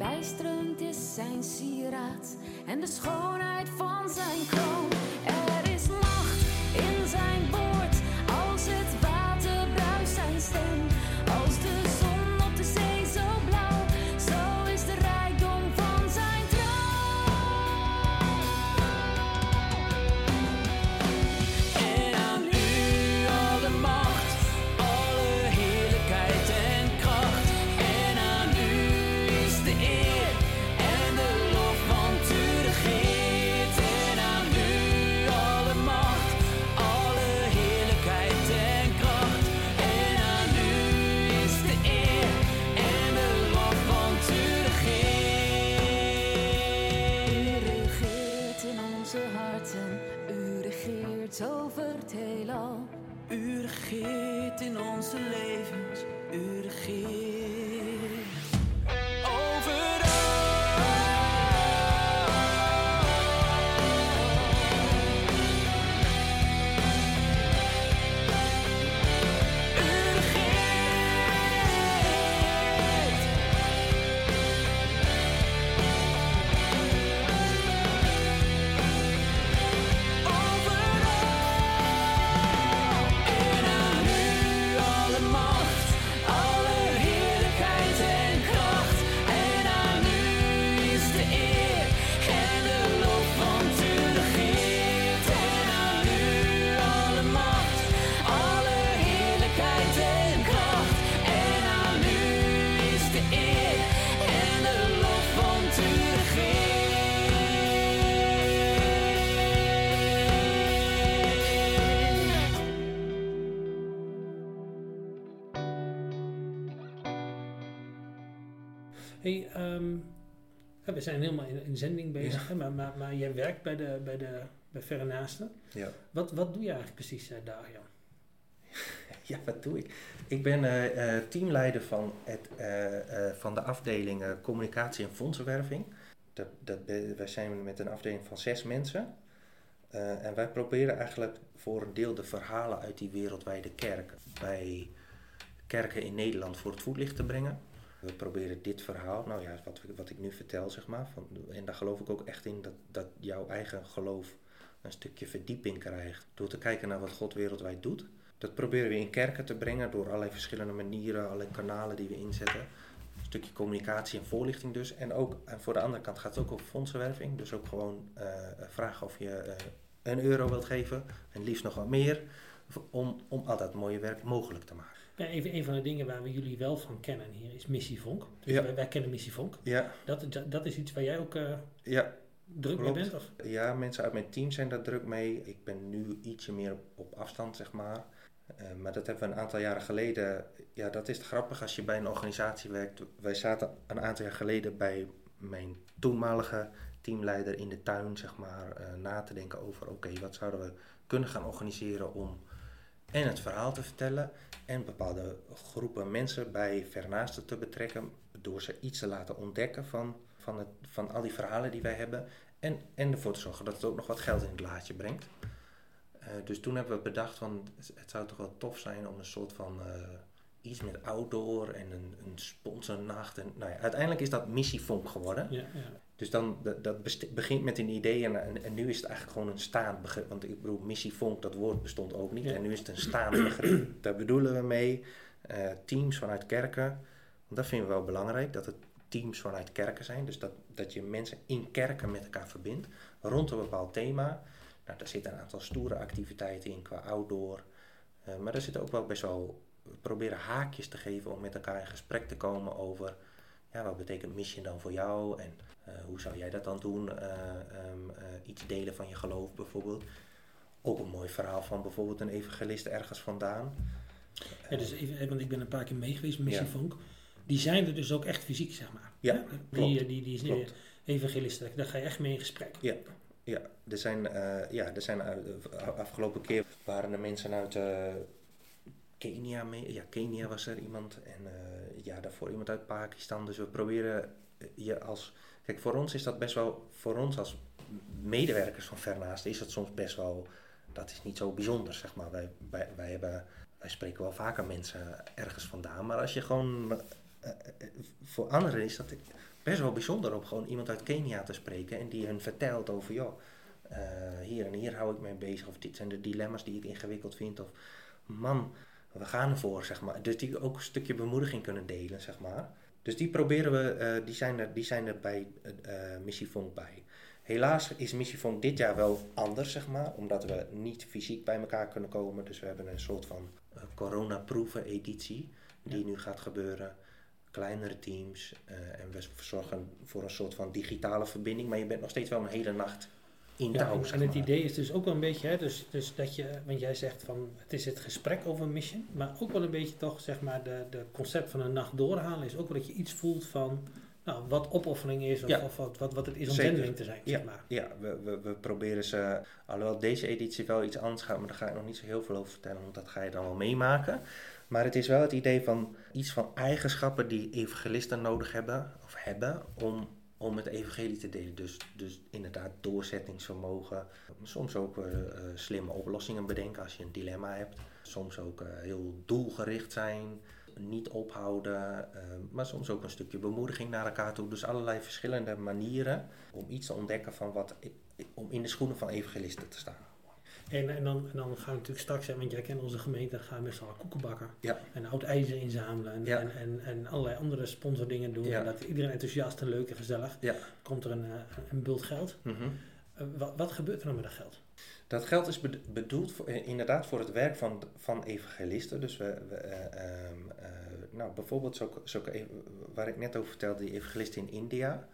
Verbijsterend is zijn sieraad en de schoonheid van zijn kroon. Zijn helemaal in, in zending bezig, maar, maar, maar jij werkt bij de, bij de bij Verre Naasten. Ja. Wat, wat doe je eigenlijk precies eh, daar, Jan? Ja, wat doe ik? Ik ben eh, eh, teamleider van, het, van de afdeling communicatie en fondsenwerving. Dat, dat, wij zijn met een afdeling van zes mensen. En wij proberen eigenlijk voor een deel de verhalen uit die wereldwijde kerk bij kerken in Nederland voor het voetlicht te brengen. We proberen dit verhaal, nou ja, wat, wat ik nu vertel, zeg maar. Van, en daar geloof ik ook echt in dat, dat jouw eigen geloof een stukje verdieping krijgt. Door te kijken naar wat God wereldwijd doet. Dat proberen we in kerken te brengen door allerlei verschillende manieren, allerlei kanalen die we inzetten. Een stukje communicatie en voorlichting dus. En ook en voor de andere kant gaat het ook over fondsenwerving. Dus ook gewoon eh, vragen of je eh, een euro wilt geven en liefst nog wat meer. Om, om al dat mooie werk mogelijk te maken. Ja, even een van de dingen waar we jullie wel van kennen hier is Missie Vonk. Dus Ja. wij, wij kennen Missie Vonk. Ja, Dat, dat, dat is iets waar jij ook eh, ja, druk Klopt. mee bent? Of? Ja, mensen uit mijn team zijn daar druk mee. Ik ben nu ietsje meer op afstand, zeg maar. Eh, maar dat hebben we een aantal jaren geleden. Ja, dat is grappig als je bij een organisatie werkt. Wij zaten een aantal jaar geleden bij mijn toenmalige teamleider in de tuin, zeg maar, eh, na te denken over: oké, wat zouden we kunnen gaan organiseren om en het verhaal te vertellen en bepaalde groepen mensen bij Vernaasten te betrekken, door ze iets te laten ontdekken van, van, het, van al die verhalen die wij hebben. En, en ervoor te zorgen dat het ook nog wat geld in het laadje brengt. Eh, dus toen hebben we bedacht van het zou toch wel tof zijn om een soort van eh, iets met outdoor en een, een sponsornacht. En, nou ja, uiteindelijk is dat missievonk geworden. Ja, ja. Dus dan, dat, begint met een idee en, en, en nu is het eigenlijk gewoon een staand begrip. Want ik bedoel, missievonk, dat woord bestond ook niet. Ja. En nu is het een staand begrip. Daar bedoelen we mee eh, teams vanuit kerken. Want dat vinden we wel belangrijk, dat het teams vanuit kerken zijn. Dus dat, dat je mensen in kerken met elkaar verbindt rond een bepaald thema. Nou, daar zitten een aantal stoere activiteiten in qua outdoor. Eh, maar er zitten ook wel best wel eh, proberen haakjes te geven om met elkaar in gesprek te komen over ja, wat betekent mission dan voor jou en eh, hoe zou jij dat dan doen? Eh, ehm, eh, iets delen van je geloof bijvoorbeeld. Ook een mooi verhaal van bijvoorbeeld een evangelist ergens vandaan. Ja, dus even, want ik ben een paar keer mee geweest met Ja. Missie Vonk. Die zijn er dus ook echt fysiek, zeg maar. Ja, Die, die, die, die klopt. evangelisten, daar ga je echt mee in gesprek. Ja, ja, er zijn, ja, er zijn uh, afgelopen keer waren er mensen uit Kenia mee. Ja, Kenia was er iemand en eh, ja, daarvoor iemand uit Pakistan. Dus we proberen eh, je als. Kijk, voor ons is dat best wel. Voor ons als medewerkers van Vernaast is dat soms best wel. Dat is niet zo bijzonder, zeg maar. Wij, wij, wij, hebben, wij spreken wel vaker mensen ergens vandaan. Maar als je gewoon. eh, voor anderen is dat best wel bijzonder om gewoon iemand uit Kenia te spreken en die hun vertelt over, joh, hier en hier hou ik mee bezig, of dit zijn de dilemma's die ik ingewikkeld vind, of man, we gaan ervoor, zeg maar. Dus die ook een stukje bemoediging kunnen delen, zeg maar. Dus die proberen we, eh, die, zijn er, die zijn er bij eh, eh, Missie Vonk bij. Helaas is Missie Vonk dit jaar wel anders, zeg maar, omdat we niet fysiek bij elkaar kunnen komen. Dus we hebben een soort van uh, coronaproeven editie die nu gaat gebeuren kleinere teams. eh, en we zorgen voor een soort van digitale verbinding. Maar je bent nog steeds wel een hele nacht in Ja, touw. en, het idee is dus ook wel een beetje, hè, dus, dus dat je, want jij zegt van het is het gesprek over mission, maar ook wel een beetje toch, zeg maar, de, de concept van een nacht doorhalen is ook wel dat je iets voelt van, nou, wat opoffering is of, Ja. of wat, wat, wat het is om zendeling te zijn, Ja, zeg maar. ja we, we, we proberen ze, alhoewel deze editie wel iets anders gaat, maar daar ga ik nog niet zo heel veel over vertellen, want dat ga je dan wel meemaken. Maar het is wel het idee van iets van eigenschappen die evangelisten nodig hebben, of hebben, om, om het evangelie te delen. Dus, dus inderdaad doorzettingsvermogen, soms ook eh, eh, slimme oplossingen bedenken als je een dilemma hebt. Soms ook eh, heel doelgericht zijn, niet ophouden, maar soms ook een stukje bemoediging naar elkaar toe. Dus allerlei verschillende manieren om iets te ontdekken van wat, om in de schoenen van evangelisten te staan. En, en, dan, en dan gaan we natuurlijk straks, want jij kent onze gemeente, gaan we met z'n allen koeken bakken. Ja. En oud ijzer inzamelen en, Ja. en, en, en allerlei andere sponsordingen doen. Ja. En dat iedereen enthousiast en leuk en gezellig. Ja. Komt er een, eh, een bult geld. Mhm. Eh, wat, wat gebeurt er dan met dat geld? Dat geld is bed- bedoeld voor, eh, inderdaad voor het werk van, van evangelisten. Dus we, we, eh, ehm, eh, nou, bijvoorbeeld zulke, zulke, ev- waar ik net over vertelde, die evangelisten in India.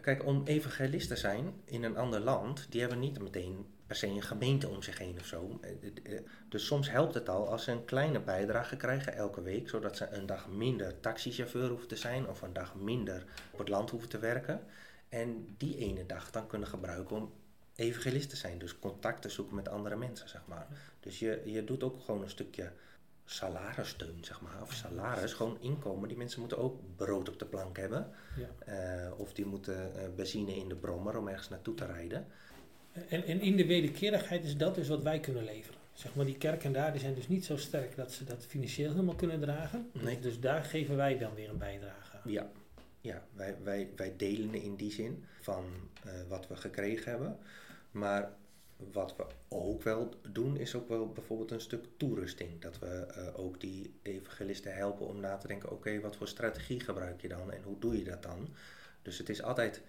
Kijk, om evangelist te zijn in een ander land, die hebben niet meteen per se een gemeente om zich heen of zo. Eh, eh, eh, Dus soms helpt het al als ze een kleine bijdrage krijgen elke week, zodat ze een dag minder taxichauffeur hoeven te zijn of een dag minder op het land hoeven te werken. En die ene dag dan kunnen gebruiken om evangelist te zijn. Dus contact te zoeken met andere mensen, zeg maar. Dus je, je doet ook gewoon een stukje salarissteun, zeg maar. Of salaris, gewoon inkomen. Die mensen moeten ook brood op de plank hebben. Ja. Eh, of die moeten eh, benzine in de brommer om ergens naartoe te rijden. En, en in de wederkerigheid is dat dus wat wij kunnen leveren. Zeg maar, die kerken daar die zijn dus niet zo sterk dat ze dat financieel helemaal kunnen dragen. Dus- Nee. Dus, daar geven wij dan weer een bijdrage. aan. Ja, ja wij, wij, wij delen in die zin van eh, wat we gekregen hebben. Maar wat we ook wel doen, is ook wel bijvoorbeeld een stuk toerusting. Dat we eh, ook die evangelisten helpen om na te denken: oké, wat voor strategie gebruik je dan en hoe doe je dat dan? Dus het is altijd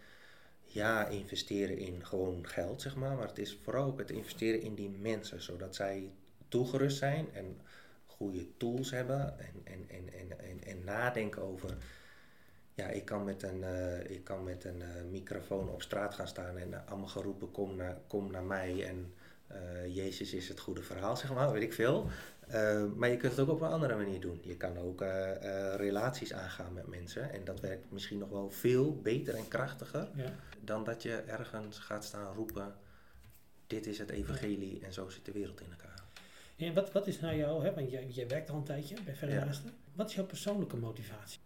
ja, investeren in gewoon geld, zeg maar. Maar het is vooral ook het investeren in die mensen, zodat zij toegerust zijn en goede tools hebben en, en, en, en, en, en nadenken over. Ja, ik kan met een, eh, ik kan met een eh, microfoon op straat gaan staan en uh, allemaal geroepen: kom naar, kom naar mij en eh, Jezus is het goede verhaal, zeg maar, weet ik veel. Maar je kunt het ook op een andere manier doen. Je kan ook relaties aangaan met mensen. En dat werkt misschien nog wel veel beter en krachtiger Ja. dan dat je ergens gaat staan roepen: Dit is het evangelie en zo zit de wereld in elkaar. En wat, wat is nou jouw, hè, want jij, jij werkt al een tijdje bij Verre Ja. Naasten. Wat is jouw persoonlijke motivatie?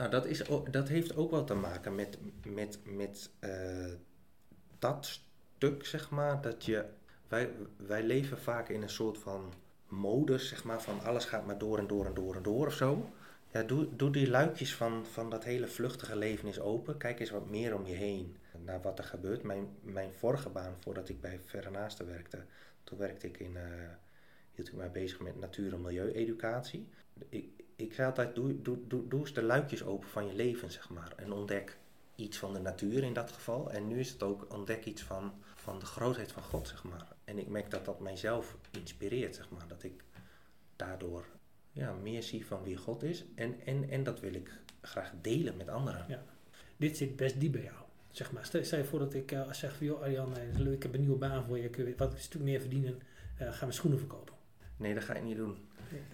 Nou, dat, is, dat heeft ook wel te maken met, met, met eh, dat stuk, zeg maar. Dat je, wij, wij leven vaak in een soort van modus, zeg maar, van alles gaat maar door en door en door en door of zo. Ja, doe, doe die luikjes van, van dat hele vluchtige leven eens open. Kijk eens wat meer om je heen naar wat er gebeurt. Mijn, mijn vorige baan, voordat ik bij Verre Naasten werkte, toen werkte ik in, eh, hield ik mij bezig met natuur- en milieueducatie. Ik, ik zei altijd, doe, doe, doe, doe eens de luikjes open van je leven, zeg maar. En ontdek iets van de natuur in dat geval. En nu is het ook, ontdek iets van, van de grootheid van God, zeg maar. En ik merk dat dat mijzelf inspireert, zeg maar. Dat ik daardoor ja, meer zie van wie God is. En, en, en dat wil ik graag delen met anderen. Ja. Dit zit best diep bij jou. Zeg maar, stel, je voor dat ik eh, zeg van, joh Arjan, eh, is ik heb een nieuwe baan voor je, kun je wat een stuk meer verdienen, eh ga mijn schoenen verkopen. Nee, dat ga ik niet doen.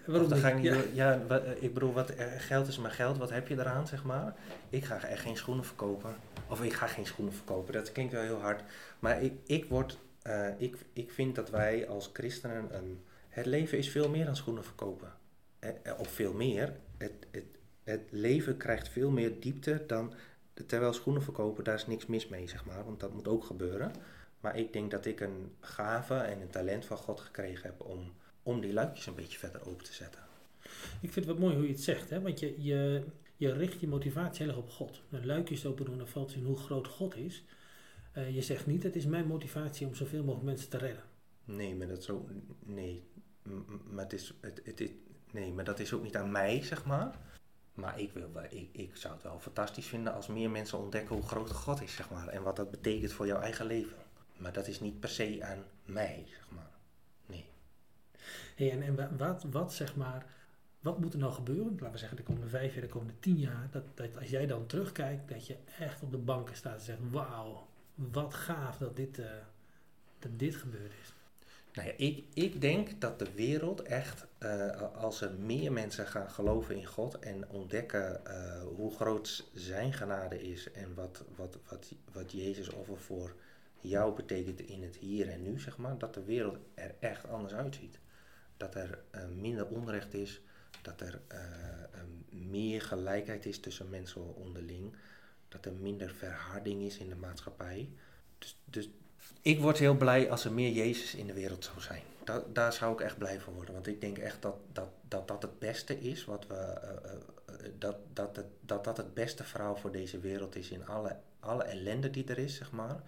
Waarom ga ik niet? Ja. Ja, wat, eh, ik bedoel, wat, eh, geld is maar geld. Wat heb je eraan, zeg maar? Ik ga echt geen schoenen verkopen. Of ik ga geen schoenen verkopen. Dat klinkt wel heel hard. Maar ik, ik word... eh, ik, ik vind dat wij als christenen... Een, het leven is veel meer dan schoenen verkopen. Eh, eh, of veel meer. Het, het, het leven krijgt veel meer diepte dan... Terwijl schoenen verkopen, daar is niks mis mee, zeg maar. Want dat moet ook gebeuren. Maar ik denk dat ik een gave en een talent van God gekregen heb... om, om die luikjes een beetje verder open te zetten. Ik vind het wat mooi hoe je het zegt, hè? want je, je, je richt je motivatie heel erg op God. Een luikjes open doen, dan valt zien hoe groot God is. Eh, je zegt niet, het is mijn motivatie om zoveel mogelijk mensen te redden. Nee, maar dat ook, nee, maar het is, het, het, is- nee, maar dat is ook niet aan mij, zeg maar. Maar ik, wil, ik, ik zou het wel fantastisch vinden als meer mensen ontdekken hoe groot God is, zeg maar. En wat dat betekent voor jouw eigen leven. Maar dat is niet per se aan mij, zeg maar. Hey, en en wa- wat, wat, zeg maar, wat moet er nou gebeuren, laten we zeggen de komende vijf jaar, de komende tien jaar, dat, dat als jij dan terugkijkt, dat je echt op de banken staat en zegt, wauw, wat gaaf dat dit, eh, dat dit gebeurd is. Nou ja, ik, ik denk dat de wereld echt, eh, als er meer mensen gaan geloven in God en ontdekken eh, hoe groot zijn genade is en wat, wat, wat, wat Jezus offer voor jou betekent in het hier en nu, zeg maar, dat de wereld er echt anders uitziet. Dat er eh, minder onrecht is, dat er eh, meer gelijkheid is tussen mensen onderling, dat er minder verharding is in de maatschappij. Dus, dus ik word heel blij als er meer Jezus in de wereld zou zijn. Da daar zou ik echt blij van worden. Want ik denk echt dat dat, dat, dat het beste is wat we. eh, dat, dat, het, dat dat het beste verhaal voor deze wereld is in alle, alle ellende die er is, zeg maar.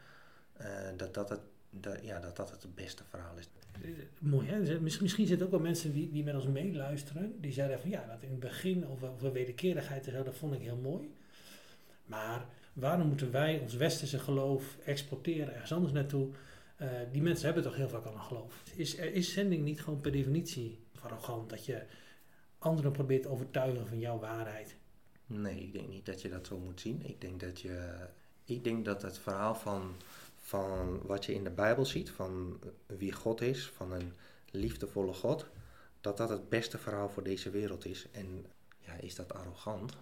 Dat, dat, het, dat, ja, dat dat het beste verhaal is. Eh, Mooi, hè? Dus Misschien, misschien zitten ook wel mensen die, die met ons meeluisteren. Die zeiden van ja, dat in het begin over, over wederkerigheid en zo, dat vond ik heel mooi. Maar waarom moeten wij ons westerse geloof exporteren ergens anders naartoe? Eh, die mensen hebben toch heel vaak al een geloof. Is, is zending niet gewoon per definitie arrogant dat je anderen probeert te overtuigen van jouw waarheid? Nee, ik denk niet dat je dat zo moet zien. Ik denk dat je. Ik denk dat het verhaal van, van wat je in de Bijbel ziet, van wie God is, van een liefdevolle God, dat dat het beste verhaal voor deze wereld is. En ja, is dat arrogant?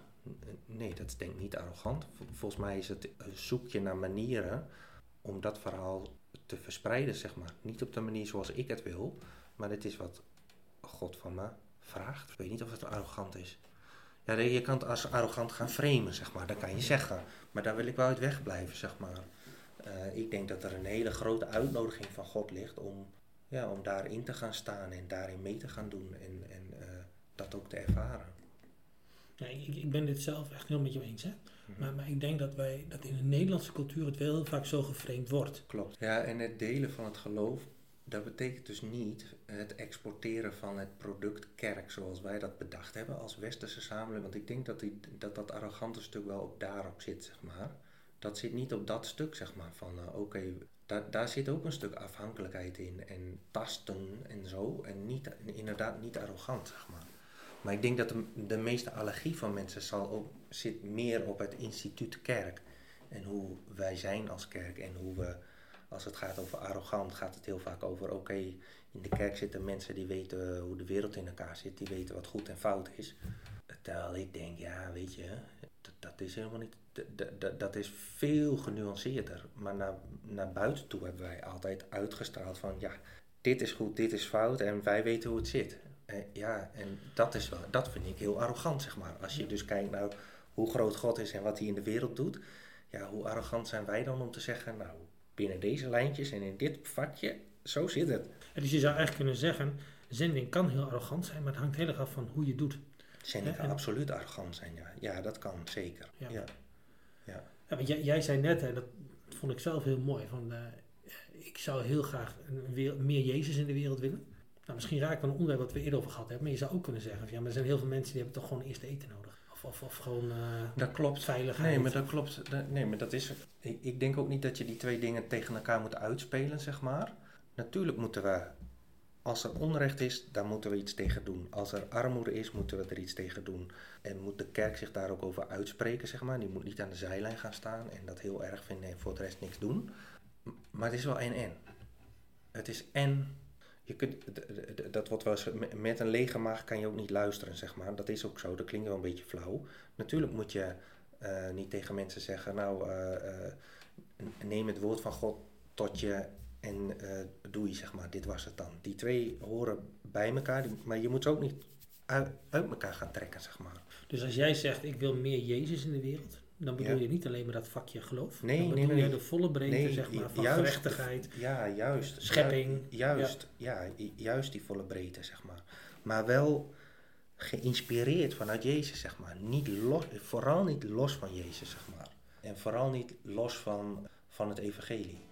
Nee, dat is denk ik niet arrogant. Vol- Volgens mij is het een zoekje naar manieren om dat verhaal te verspreiden, zeg maar. Niet op de manier zoals ik het wil, maar het is wat God van me vraagt. Ik weet niet of het arrogant is. Ja, je kan het als arrogant gaan framen, zeg maar. Dat kan je zeggen. Maar daar wil ik wel uit wegblijven, zeg maar. Eh, ik denk dat er een hele grote uitnodiging van God ligt om, ja, om daarin te gaan staan en daarin mee te gaan doen en, en eh, dat ook te ervaren. Ja, ik, ik ben dit zelf echt heel met je eens. Hè? Mhm. Maar, maar ik denk dat, wij, dat in de Nederlandse cultuur het wel heel vaak zo geframed wordt. Klopt. Ja, en het delen van het geloof, dat betekent dus niet het exporteren van het product kerk zoals wij dat bedacht hebben als westerse samenleving. Want ik denk dat die, dat, dat arrogante stuk wel ook daarop zit, zeg maar. Dat zit niet op dat stuk, zeg maar, van eh, oké, daar, daar zit ook een stuk afhankelijkheid in en tasten en zo. En niet, inderdaad niet arrogant, zeg maar. Maar ik denk dat de, de meeste allergie van mensen zal ook, zit meer op het instituut kerk. En hoe wij zijn als kerk en hoe we, als het gaat over arrogant, gaat het heel vaak over, oké, in de kerk zitten mensen die weten hoe de wereld in elkaar zit, die weten wat goed en fout is. Terwijl ik denk, ja, weet je, dat, dat is helemaal niet, dat, is veel genuanceerder. Maar naar, naar buiten toe hebben wij altijd uitgestraald van, ja, dit is goed, dit is fout en wij weten hoe het zit. Eh, ja, en dat, is wel, dat vind ik heel arrogant, zeg maar. Als je dus kijkt naar hoe groot God is en wat hij in de wereld doet. Ja, hoe arrogant zijn wij dan om te zeggen, nou, binnen deze lijntjes en in dit vakje, zo zit het. En dus je zou eigenlijk kunnen zeggen, zending kan heel arrogant zijn, maar het hangt heel erg af van hoe je doet. Zending kan en- absoluut arrogant zijn, ja. Ja, dat kan, zeker. Ja. Ja. Ja. Jij, jij zei net, en dat vond ik zelf heel mooi, van eh, ik zou heel graag wereld- meer Jezus in de wereld willen. Nou, misschien raak ik wel een onderwerp wat we eerder over gehad hebben, maar je zou ook kunnen zeggen, van, ja, maar er zijn heel veel mensen die hebben toch gewoon eerst eten nodig. Of, of, of gewoon eh, Dat klopt. veiligheid. Nee, maar dat klopt. Nee, maar dat is. Ik, ik denk ook niet dat je die twee dingen tegen elkaar moet uitspelen, zeg maar. Natuurlijk moeten we als er onrecht is, daar moeten we iets tegen doen. Als er armoede is, moeten we er iets tegen doen. En moet de kerk zich daar ook over uitspreken, zeg maar. Die moet niet aan de zijlijn gaan staan en dat heel erg vinden en voor de rest niks doen. Maar het is wel en-en. Het is en... Je kunt, dat wordt wel met een lege maag kan je ook niet luisteren, zeg maar. Dat is ook zo, dat klinkt wel een beetje flauw. Natuurlijk moet je eh, niet tegen mensen zeggen, nou, eh, eh, neem het woord van God tot je en eh doei, zeg maar. Dit was het dan. Die twee horen bij elkaar, die- maar je moet ze ook niet uit, uit elkaar gaan trekken, zeg maar. Dus als jij zegt, ik wil meer Jezus in de wereld, dan bedoel Ja. je niet alleen maar dat vakje geloof. Nee, dan bedoel nee, je de volle breedte, zeg maar, van juist- gerechtigheid. Ja, juist. Schepping. Ju- juist, ja. ju- juist die volle breedte, zeg maar. Maar wel geïnspireerd vanuit Jezus, zeg maar. Niet los, vooral niet los van Jezus, zeg maar. En vooral niet los van, van het evangelie.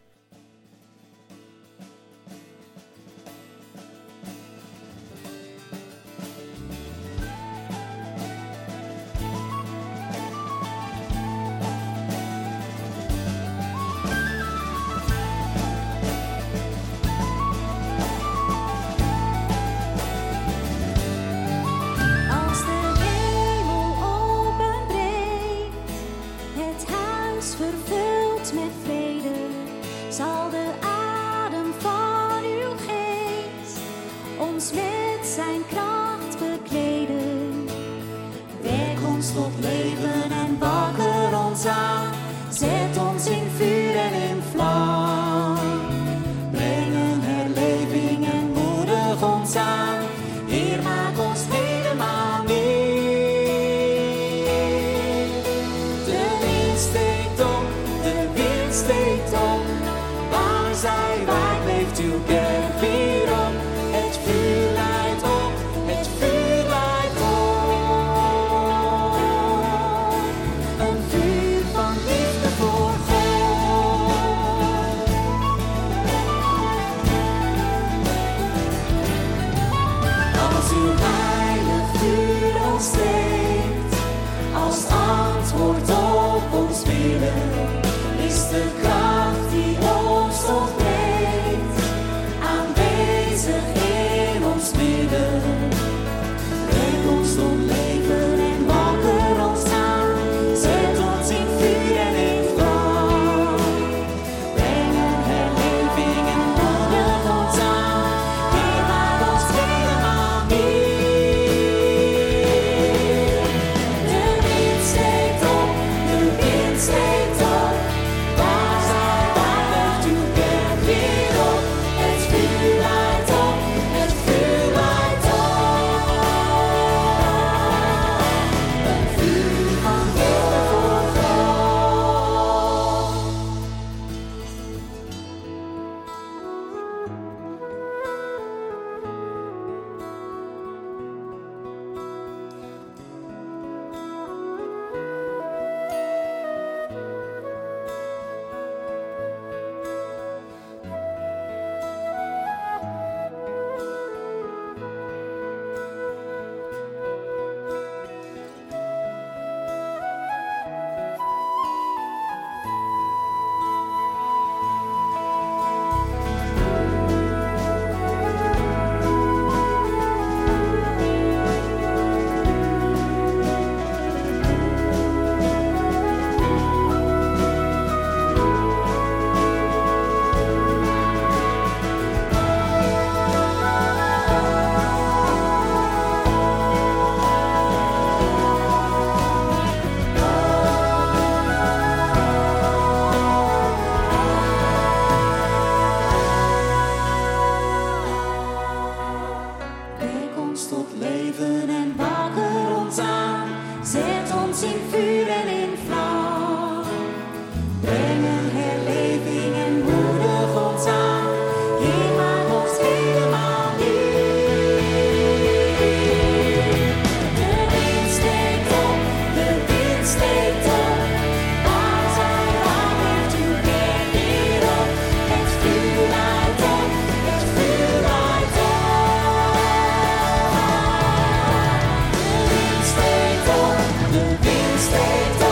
saved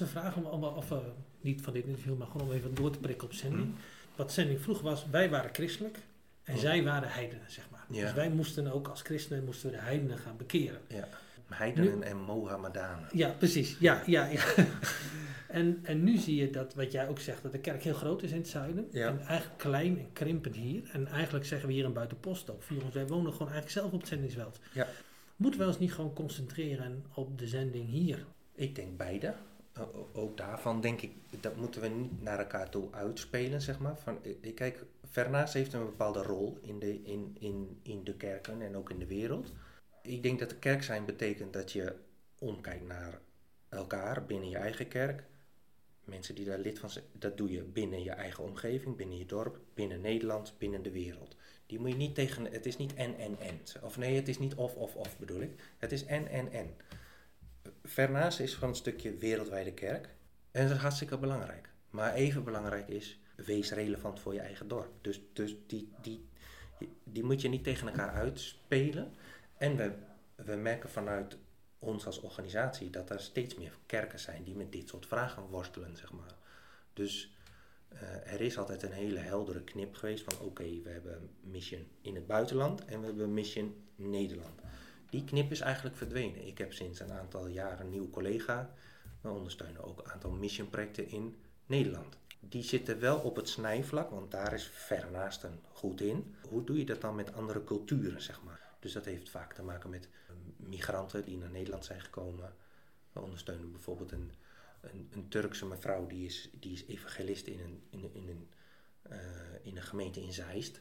laatste vraag, om, om, of eh, niet van dit interview, maar gewoon om even door te prikken op zending. Mm. Wat zending vroeg was, wij waren christelijk en Mm. zij waren heidenen, zeg maar. Ja. Dus wij moesten ook als christenen moesten we de heidenen gaan bekeren. Ja. Heidenen en Mohammedanen. Ja, precies. Ja, ja, ja. en, en nu zie je dat, wat jij ook zegt, dat de kerk heel groot is in het zuiden. Ja. En eigenlijk klein en krimpend hier. En eigenlijk zeggen we hier in Buitenpost ook, ons, wij wonen gewoon eigenlijk zelf op het zendingsveld. Ja. Moeten we ons niet gewoon concentreren op de zending hier? Ik denk beide. Ook daarvan denk ik, dat moeten we niet naar elkaar toe uitspelen, zeg maar. Van, kijk, Vernaas heeft een bepaalde rol in de, in, in, in de kerken en ook in de wereld. Ik denk dat de kerk zijn betekent dat je omkijkt naar elkaar binnen je eigen kerk. Mensen die daar lid van zijn, dat doe je binnen je eigen omgeving, binnen je dorp, binnen Nederland, binnen de wereld. Die moet je niet tegen, het is niet en en en. Of nee, het is niet of of of bedoel ik. Het is en en en. Vernaas is van een stukje wereldwijde kerk. En dat is hartstikke belangrijk. Maar even belangrijk is, wees relevant voor je eigen dorp. Dus, dus die, die, die moet je niet tegen elkaar uitspelen. En we, we merken vanuit ons als organisatie dat er steeds meer kerken zijn die met dit soort vragen worstelen, zeg maar. Dus eh, er is altijd een hele heldere knip geweest van oké, we hebben mission in het buitenland en we hebben mission Nederland. Die knip is eigenlijk verdwenen. Ik heb sinds een aantal jaren een nieuwe collega. We ondersteunen ook een aantal missionprojecten in Nederland. Die zitten wel op het snijvlak, want daar is Vernaasten goed in. Hoe doe je dat dan met andere culturen, zeg maar? Dus dat heeft vaak te maken met eh, migranten die naar Nederland zijn gekomen. We ondersteunen bijvoorbeeld een, een, Turkse mevrouw, die is, die is evangelist in een, in, een- in, een, eh, in een gemeente in Zeist.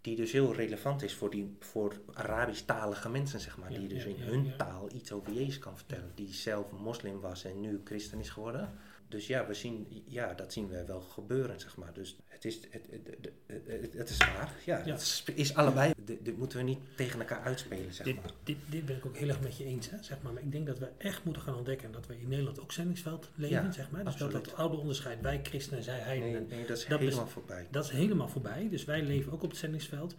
Die dus heel relevant is voor, die, voor Arabisch-talige mensen, zeg maar. Ja, die dus ja, in ja, hun taal iets over Jezus kan vertellen. Die zelf moslim was en nu christen is geworden. Dus ja, we zien, ja, dat zien we wel gebeuren, zeg maar. Dus het is, het, het, het, het, is waar. Ja, Ja. het is, is allebei. Dit, dit moeten we niet tegen elkaar uitspelen, zeg Dit, maar. dit, dit ben ik ook heel erg met je eens, hè, zeg maar. Maar ik denk dat we echt moeten gaan ontdekken dat we in Nederland ook zendingsveld leven, Ja, zeg maar. Dus dat absoluut. dat oude onderscheid, wij christenen, zij heidenen, nee, dat is Dat helemaal voorbij. dat is helemaal voorbij. Dus wij leven ook op het zendingsveld.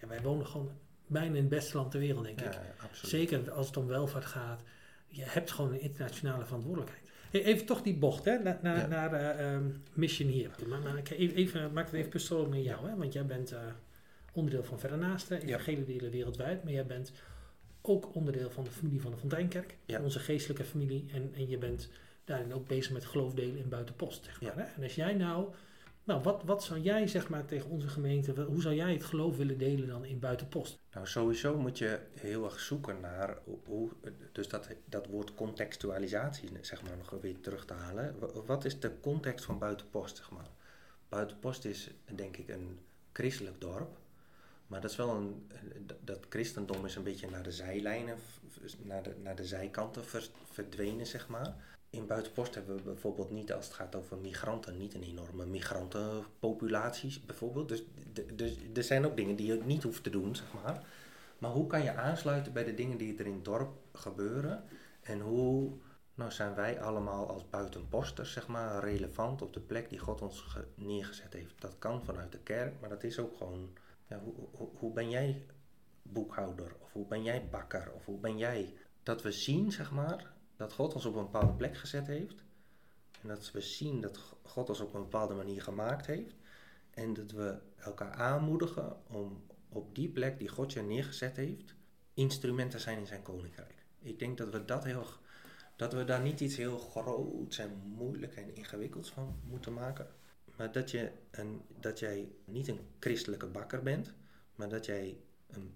Ja, wij wonen gewoon bijna in het beste land ter wereld, denk ik. Ja, absoluut. Zeker als het om welvaart gaat. Je hebt gewoon een internationale verantwoordelijkheid. Hey, even toch die bocht, hè, na- na- Ja. naar ehm, Mission hier. Maar, maar ik even, even, maak het even persoonlijk met jou, hè, want jij bent eh, onderdeel van Verder Naasten, Ja. evangelie delen wereldwijd, maar jij bent ook onderdeel van de familie van de Fonteinkerk, Ja. onze geestelijke familie, en, en je bent daarin ook bezig met geloofdelen in buitenpost, zeg maar. Hè? En als jij nou, nou wat, wat zou jij zeg maar tegen onze gemeente, hoe zou jij het geloof willen delen dan in buitenpost? Nou, sowieso moet je heel erg zoeken naar hoe- dus dat, dat woord contextualisatie, zeg maar, nog weer terug te halen. Wa- Wat is de context van Buitenpost, zeg maar? Buitenpost is, denk ik, een christelijk dorp. Maar dat is wel een, dat- christendom is een beetje naar de zijlijnen, naar de, naar de zijkanten verdwenen, zeg maar. In Buitenpost hebben we bijvoorbeeld niet, als het gaat over migranten, niet een enorme migrantenpopulatie bijvoorbeeld. Dus, dus er zijn ook dingen die je niet hoeft te doen, zeg maar. Maar hoe kan je aansluiten bij de dingen die er in het dorp gebeuren? En hoe nou, zijn wij allemaal als buitenposters, zeg maar, relevant op de plek die God ons ge- neergezet heeft? Dat kan vanuit de kerk, maar dat is ook gewoon, ja, hoe, hoe, hoe ben jij boekhouder? Of hoe ben jij bakker? Of hoe ben jij? Dat we zien, zeg maar, dat God ons op een bepaalde plek gezet heeft. En dat we zien dat God ons op een bepaalde manier gemaakt heeft. En dat we elkaar aanmoedigen om op die plek die God je neergezet heeft, instrumenten zijn in zijn koninkrijk. Ik denk dat we dat heel, dat we daar niet iets heel groots en moeilijk en ingewikkelds van moeten maken. Maar dat, je een, dat jij niet een christelijke bakker bent, maar dat jij een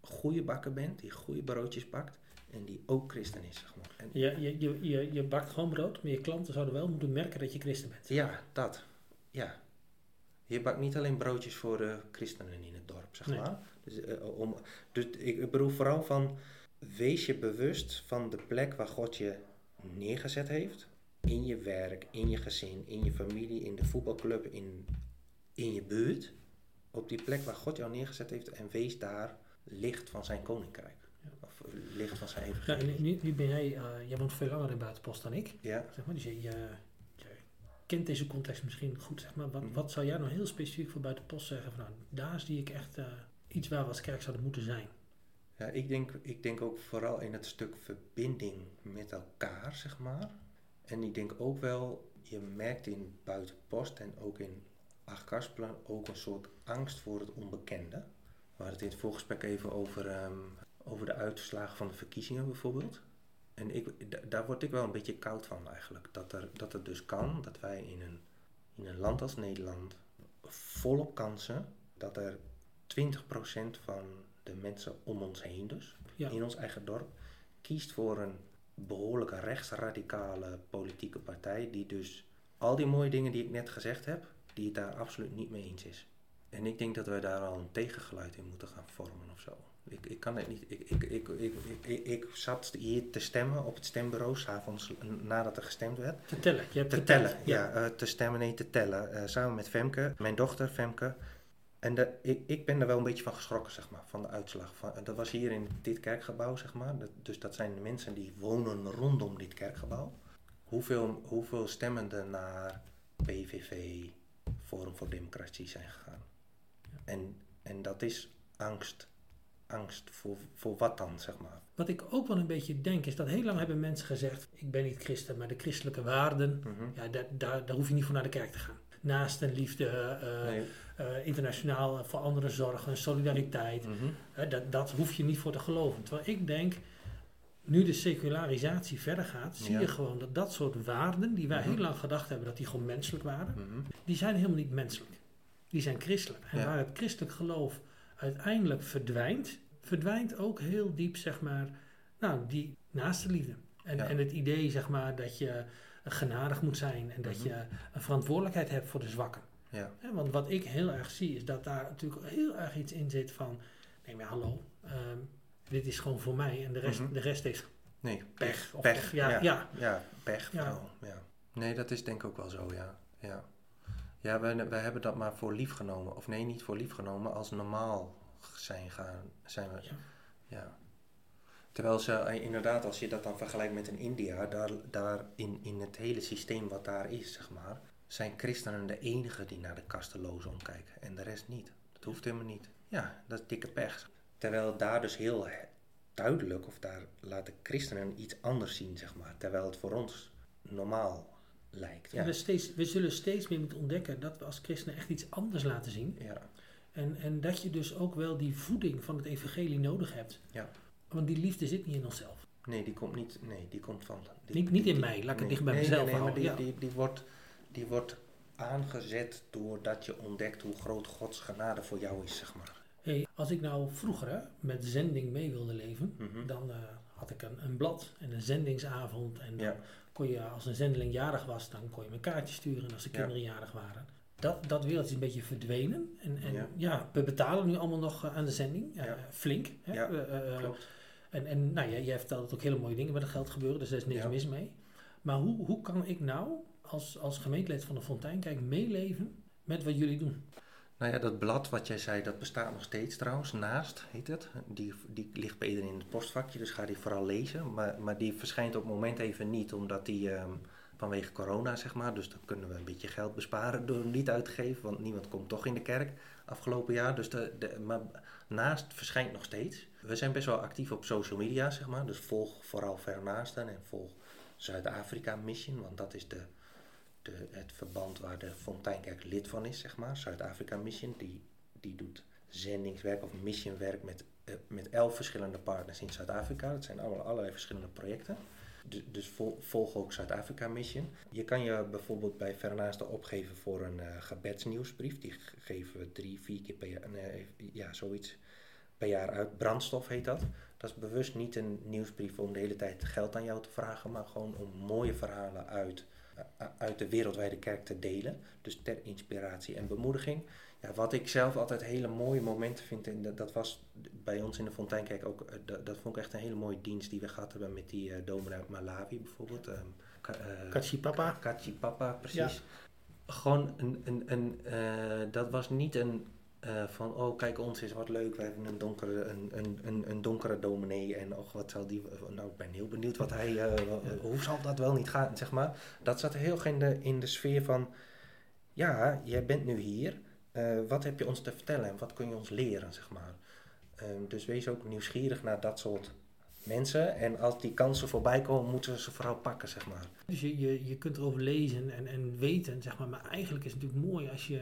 goede bakker bent, die goede broodjes bakt en die ook christen is. Zeg maar. en, Je, je, je, je, je bakt gewoon brood, maar je klanten zouden wel moeten merken dat je christen bent. Ja, dat. Ja. Je bakt niet alleen broodjes voor de christenen in het dorp, zeg Nee. maar. Dus, eh, om, dus ik ik bedoel vooral van, wees je bewust van de plek waar God je neergezet heeft. In je werk, in je gezin, in je familie, in de voetbalclub, in, in je buurt. Op die plek waar God jou neergezet heeft en wees daar licht van zijn koninkrijk. Ja. Licht van zijn Nou, evangelie. en nu, nu ben jij, eh, jij woont veel langer in buitenpost dan ik. Ja. Zeg maar, dus je, je, je kent deze context misschien goed. Zeg maar. wat, Mhm. wat zou jij nou heel specifiek voor buitenpost zeggen? Van, nou, daar zie ik echt eh, iets waar we als kerk zouden moeten zijn. Ja, ik denk, ik denk ook vooral in het stuk verbinding met elkaar, zeg maar. En ik denk ook wel, je merkt in Buitenpost en ook in Achtkarspelen ook een soort angst voor het onbekende. We hadden het in het voorgesprek even over, ehm, over de uitslagen van de verkiezingen bijvoorbeeld. En ik, da- daar word ik wel een beetje koud van eigenlijk. Dat, er, dat het dus kan dat wij in een, in een land als Nederland volop kansen dat er 20% van de mensen om ons heen dus, Ja. in ons eigen dorp, kiest voor een behoorlijke rechtsradicale politieke partij die dus al die mooie dingen die ik net gezegd heb, die het daar absoluut niet mee eens is. En ik denk dat wij daar al een tegengeluid in moeten gaan vormen of zo. Ik, ik kan het niet. Ik, ik, ik, ik, ik, ik, zat hier te stemmen op het stembureau, s'avonds nadat er gestemd werd. Te tellen. Je hebt Te tellen, ja, eh, te stemmen, nee, te tellen. Eh, samen met Femke, mijn dochter Femke. En de, ik, ik ben er wel een beetje van geschrokken, zeg maar, van de uitslag. Van, dat was hier in dit kerkgebouw, zeg maar. Dat, dus dat zijn de mensen die wonen rondom dit kerkgebouw. Hoeveel, hoeveel stemmenden naar PVV, Forum voor Democratie zijn gegaan. En, en dat is angst. Angst voor, voor wat dan, zeg maar. Wat ik ook wel een beetje denk is dat heel lang hebben mensen gezegd: ik ben niet christen, maar de christelijke waarden, Mhm. ja, daar, daar, daar hoef je niet voor naar de kerk te gaan. Naast een liefde, eh, Nee. eh, internationaal voor anderen zorgen, solidariteit, Mhm. dat, dat hoef je niet voor te geloven. Terwijl ik denk, nu de secularisatie verder gaat, zie Ja. je gewoon dat dat soort waarden, die wij Mhm. heel lang gedacht hebben dat die gewoon menselijk waren, die zijn helemaal niet menselijk. Die zijn christelijk. En Ja. waar het christelijk geloof uiteindelijk verdwijnt, verdwijnt ook heel diep, zeg maar, nou, die naaste liefde. En, Ja. en het idee, zeg maar, dat je genadig moet zijn en dat Mhm. je een verantwoordelijkheid hebt voor de zwakken. Ja. Want wat ik heel erg zie, is dat daar natuurlijk heel erg iets in zit van, nee maar hallo, ehm, dit is gewoon voor mij en de rest, Mhm. de rest heeft Nee, pech. Of pech. ja, ja. ja. Pech. Ja. Nee, dat is denk ik ook wel zo, ja. Ja, ja we, we hebben dat maar voor lief genomen. Of nee, niet voor lief genomen, als normaal zijn gaan. Zijn we, Ja. ja. Terwijl ze, eh, inderdaad, als je dat dan vergelijkt met een India, daar, daar in, in het hele systeem wat daar is, zeg maar, zijn christenen de enigen die naar de kastelozen omkijken. En de rest niet. Dat hoeft helemaal niet. Ja, dat is dikke pech. Terwijl daar dus heel he- duidelijk, of daar laten christenen iets anders zien, zeg maar. Terwijl het voor ons normaal lijkt. Ja, We, steeds, we zullen steeds meer moeten ontdekken dat we als christenen echt iets anders laten zien. ja, En, en dat je dus ook wel die voeding van het evangelie nodig hebt. ja. Want die liefde zit niet in onszelf. Nee, die komt niet, nee, die komt van... Die, Niet- niet die- in mij, laat ik het dicht bij nee, mezelf nee, nee, maar houden, die, ja. die, die, wordt, die wordt aangezet doordat je ontdekt hoe groot Gods genade voor jou is, zeg maar. Hey, als ik nou vroeger hè, met zending mee wilde leven, Mhm. dan eh, had ik een, een blad en een zendingsavond. En dan Ja. kon je, als een zendeling jarig was, dan kon je me een kaartje sturen als de Ja. kinderen jarig waren. Dat, dat wereld is een beetje verdwenen. En, en ja. Ja. we betalen nu allemaal nog eh, aan de zending. eh. Flink. Hè? Eh, Klopt. En, en nou, jij, jij vertelt dat ook hele mooie dingen met het geld gebeuren, dus daar is niks mis mee. Maar hoe, hoe kan ik nou als, als gemeentelid van de Fonteinkijk meeleven met wat jullie doen? Nou ja, dat blad wat jij zei, dat bestaat nog steeds trouwens, naast heet het. Die, die ligt bij in het postvakje, dus ga die vooral lezen. Maar, maar die verschijnt op het moment even niet, omdat die ehm, vanwege corona, zeg maar. Dus dan kunnen we een beetje geld besparen door hem niet uit te geven, want niemand komt toch in de kerk afgelopen jaar. Dus de, de, maar naast verschijnt nog steeds. We zijn best wel actief op social media, zeg maar. Dus volg vooral Vernaasten en volg Zuid-Afrika Mission, want dat is de, het verband waar de Fonteinkerk lid van is, zeg maar. Zuid-Afrika Mission, die, die doet zendingswerk of missionwerk met, eh, met elf verschillende partners in Zuid-Afrika. Dat zijn allemaal allerlei verschillende projecten. Dus, vol- volg ook Zuid-Afrika Mission. Je kan je bijvoorbeeld bij Vernaasten opgeven voor een eh, gebedsnieuwsbrief. Die ge- geven we drie, vier keer per jaar, nee, ja, zoiets per jaar uit. Brandstof heet dat. Dat is bewust niet een nieuwsbrief om de hele tijd geld aan jou te vragen, maar gewoon om mooie verhalen uit, uit de wereldwijde kerk te delen. Dus ter inspiratie en bemoediging. Ja, wat ik zelf altijd hele mooie momenten vind, en dat, dat was bij ons in de Fonteinkerk ook, uh, dat, dat vond ik echt een hele mooie dienst die we gehad hebben met die uh, dominee uit Malawi bijvoorbeeld. Um, Kachi Papa. Kachi Papa, precies. Ja. Gewoon een, een, een uh, dat was niet een uh, van, oh kijk ons is wat leuk, we hebben een donkere, een, een, een, een donkere dominee en och wat zal die, nou ik ben heel benieuwd wat hij, uh, hoe zal dat wel niet gaan, zeg maar. Dat zat heel in de, in de sfeer van, ja, jij bent nu hier, uh, wat heb je ons te vertellen en wat kun je ons leren, zeg maar. Um, dus wees ook nieuwsgierig naar dat soort mensen. En als die kansen voorbij komen, moeten we ze vooral pakken, zeg maar. Dus je, je, je kunt erover lezen en, en weten, zeg maar. Maar eigenlijk is het natuurlijk mooi als je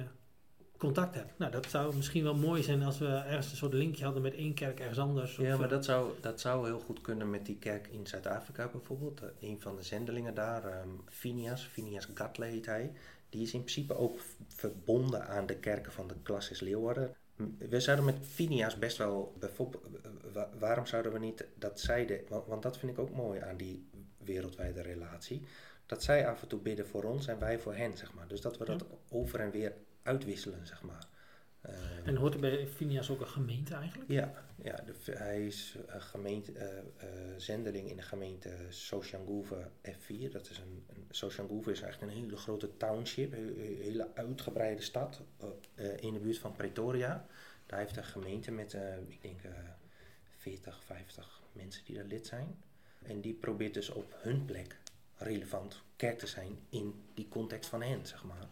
contact hebt. Nou, dat zou misschien wel mooi zijn als we ergens een soort linkje hadden met één kerk ergens anders. Ja, maar eh, dat zou, dat zou heel goed kunnen met die kerk in Zuid-Afrika bijvoorbeeld. Eh, een van de zendelingen daar, ehm Phineas, Phineas Gatle heet hij. Die is in principe ook verbonden aan de kerken van de Classis Leeuwarden. We zouden met Phineas best wel, bijvoorbeeld, eh, wa- waarom zouden we niet dat zij, de, want, want dat vind ik ook mooi aan die wereldwijde relatie. Dat zij af en toe bidden voor ons en wij voor hen, zeg maar. Dus dat we dat over en weer uitwisselen, zeg maar. Ehm, En hoort er bij Phineas ook een gemeente eigenlijk? ja, ja de, hij is eh, gemeente, eh, eh, zendeling in de gemeente Soshanguve F4. Dat is een, een Soshanguve is echt een hele grote township, een hele uitgebreide stad in de buurt van Pretoria. Daar heeft een gemeente met, ik denk, eh 40, 50 mensen die daar lid zijn. En die probeert dus op hun plek relevant kerk te zijn in die context van hen, zeg maar.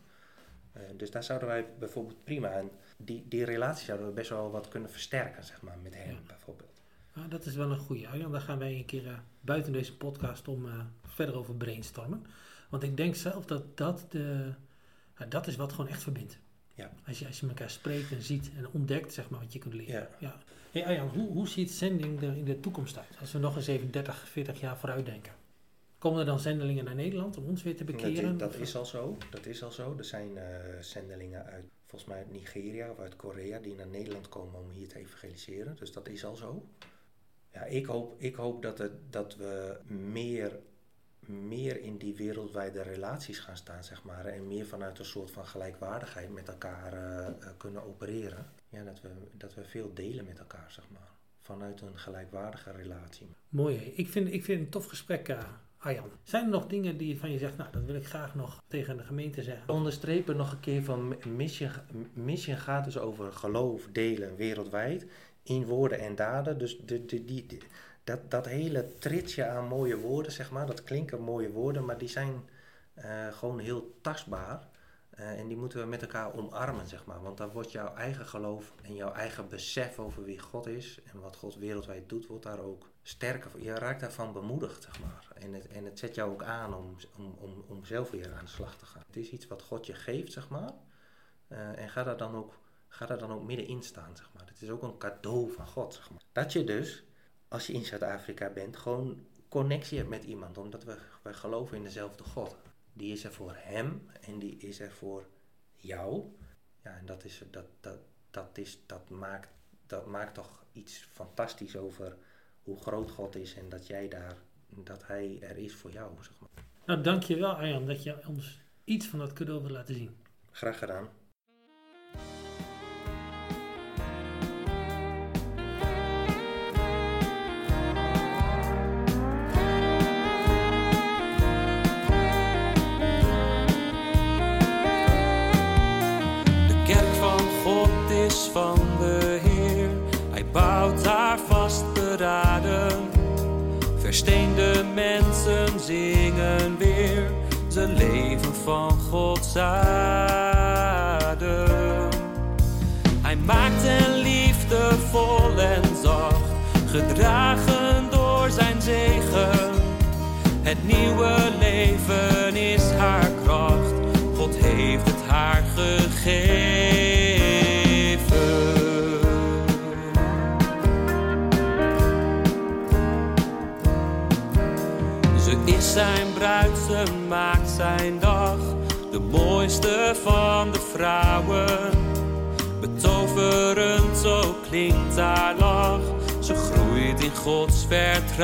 Eh, dus daar zouden wij bijvoorbeeld prima, en die, die relatie zouden we best wel wat kunnen versterken, zeg maar, met Ja. bijvoorbeeld. Ah, dat is wel een goede. Arjan, daar gaan wij een keer eh, buiten deze podcast om eh, verder over brainstormen. Want ik denk zelf dat dat, de, ja, dat is wat gewoon echt verbindt. Ja. Als je, als je elkaar spreekt en ziet en ontdekt, zeg maar, wat je kunt leren. Ja. Hey Arjan, hoe, hoe ziet zending er in de toekomst uit? Als we nog eens even 30, 40 jaar vooruit denken. Komen er dan zendelingen naar Nederland om ons weer te Dat, bekeren? is, dat is al zo, dat is al zo. Er zijn eh, zendelingen uit, volgens mij uit Nigeria of uit Korea, die naar Nederland komen om hier te evangeliseren. Dus dat is al zo. Ja, ik hoop, ik hoop dat, het, dat we meer, meer in die wereldwijde relaties gaan staan, zeg maar. En meer vanuit een soort van gelijkwaardigheid met elkaar eh, eh, kunnen opereren. Ja, dat we, dat we veel delen met elkaar, zeg maar. Vanuit een gelijkwaardige relatie. Mooi. hè? Ik vind, ik vind het een tof gesprek, Arjan. Zijn er nog dingen die van je zegt, nou, dat wil ik graag nog tegen de gemeente zeggen? Onderstrepen nog een keer van mission, mission gaat dus over geloof delen wereldwijd in woorden en daden. Dus de, de, die, die- dat, dat hele tritsje aan mooie woorden, zeg maar, dat klinken mooie woorden, maar die zijn eh, gewoon heel tastbaar. Eh, en die moeten we met elkaar omarmen, zeg maar. Want dan wordt jouw eigen geloof en jouw eigen besef over wie God is en wat God wereldwijd doet, wordt daar ook sterker. Je raakt daarvan bemoedigd, zeg maar. En het, en het zet jou ook aan om, om, om, om zelf weer aan de slag te gaan. Het is iets wat God je geeft, zeg maar. Eh, en ga daar, dan ook, ga daar dan ook middenin staan, zeg maar. Het is ook een cadeau van God, zeg maar. Dat je dus, als je in Zuid-Afrika bent, gewoon connectie hebt met iemand. Omdat we, we geloven in dezelfde God. Die is er voor hem en die is er voor jou. Ja, en dat, is, dat, dat, dat, is, dat, maakt, dat maakt toch iets fantastisch over hoe groot God is en dat jij daar, dat hij er is voor jou, zeg maar. Nou, dankjewel Arjan dat je ons iets van dat cadeau wil laten zien. Graag gedaan. Van Gods adem. Hij maakt hen liefdevol en zacht. Gedragen door zijn zegen. Het nieuwe leven is haar kracht. God heeft het haar gegeven. Ze is zijn bruid, ze maakt zijn dag. De mooiste van de vrouwen. Betoverend, zo klinkt haar lach. Ze groeit in Gods vertrouwen.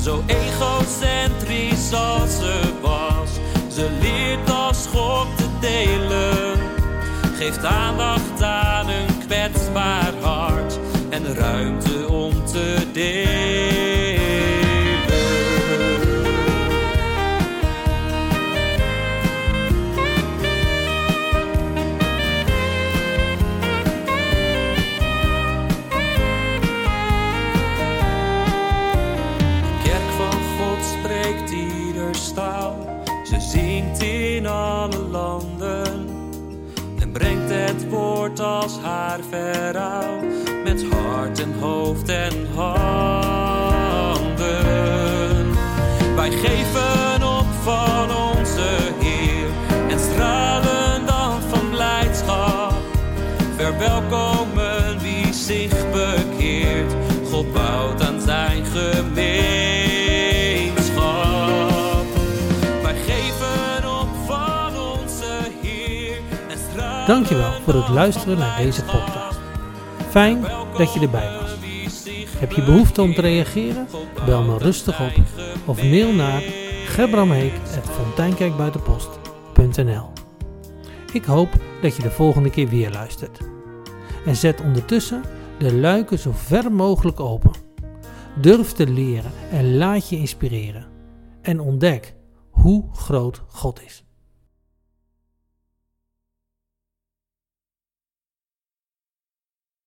Zo egocentrisch als ze was. Ze leert als God te delen. Geeft aandacht aan een kwetsbaar hart. En ruimte om te delen. Met hart en hoofd en handen. Wij geven op van onze Dankjewel voor het luisteren naar deze podcast. Fijn dat je erbij was. Heb je behoefte om te reageren? Bel me rustig op of mail naar gebramheek.fonteinkerkbuitenpost.nl Ik hoop dat je de volgende keer weer luistert. En zet ondertussen de luiken zo ver mogelijk open. Durf te leren en laat je inspireren. En ontdek hoe groot God is.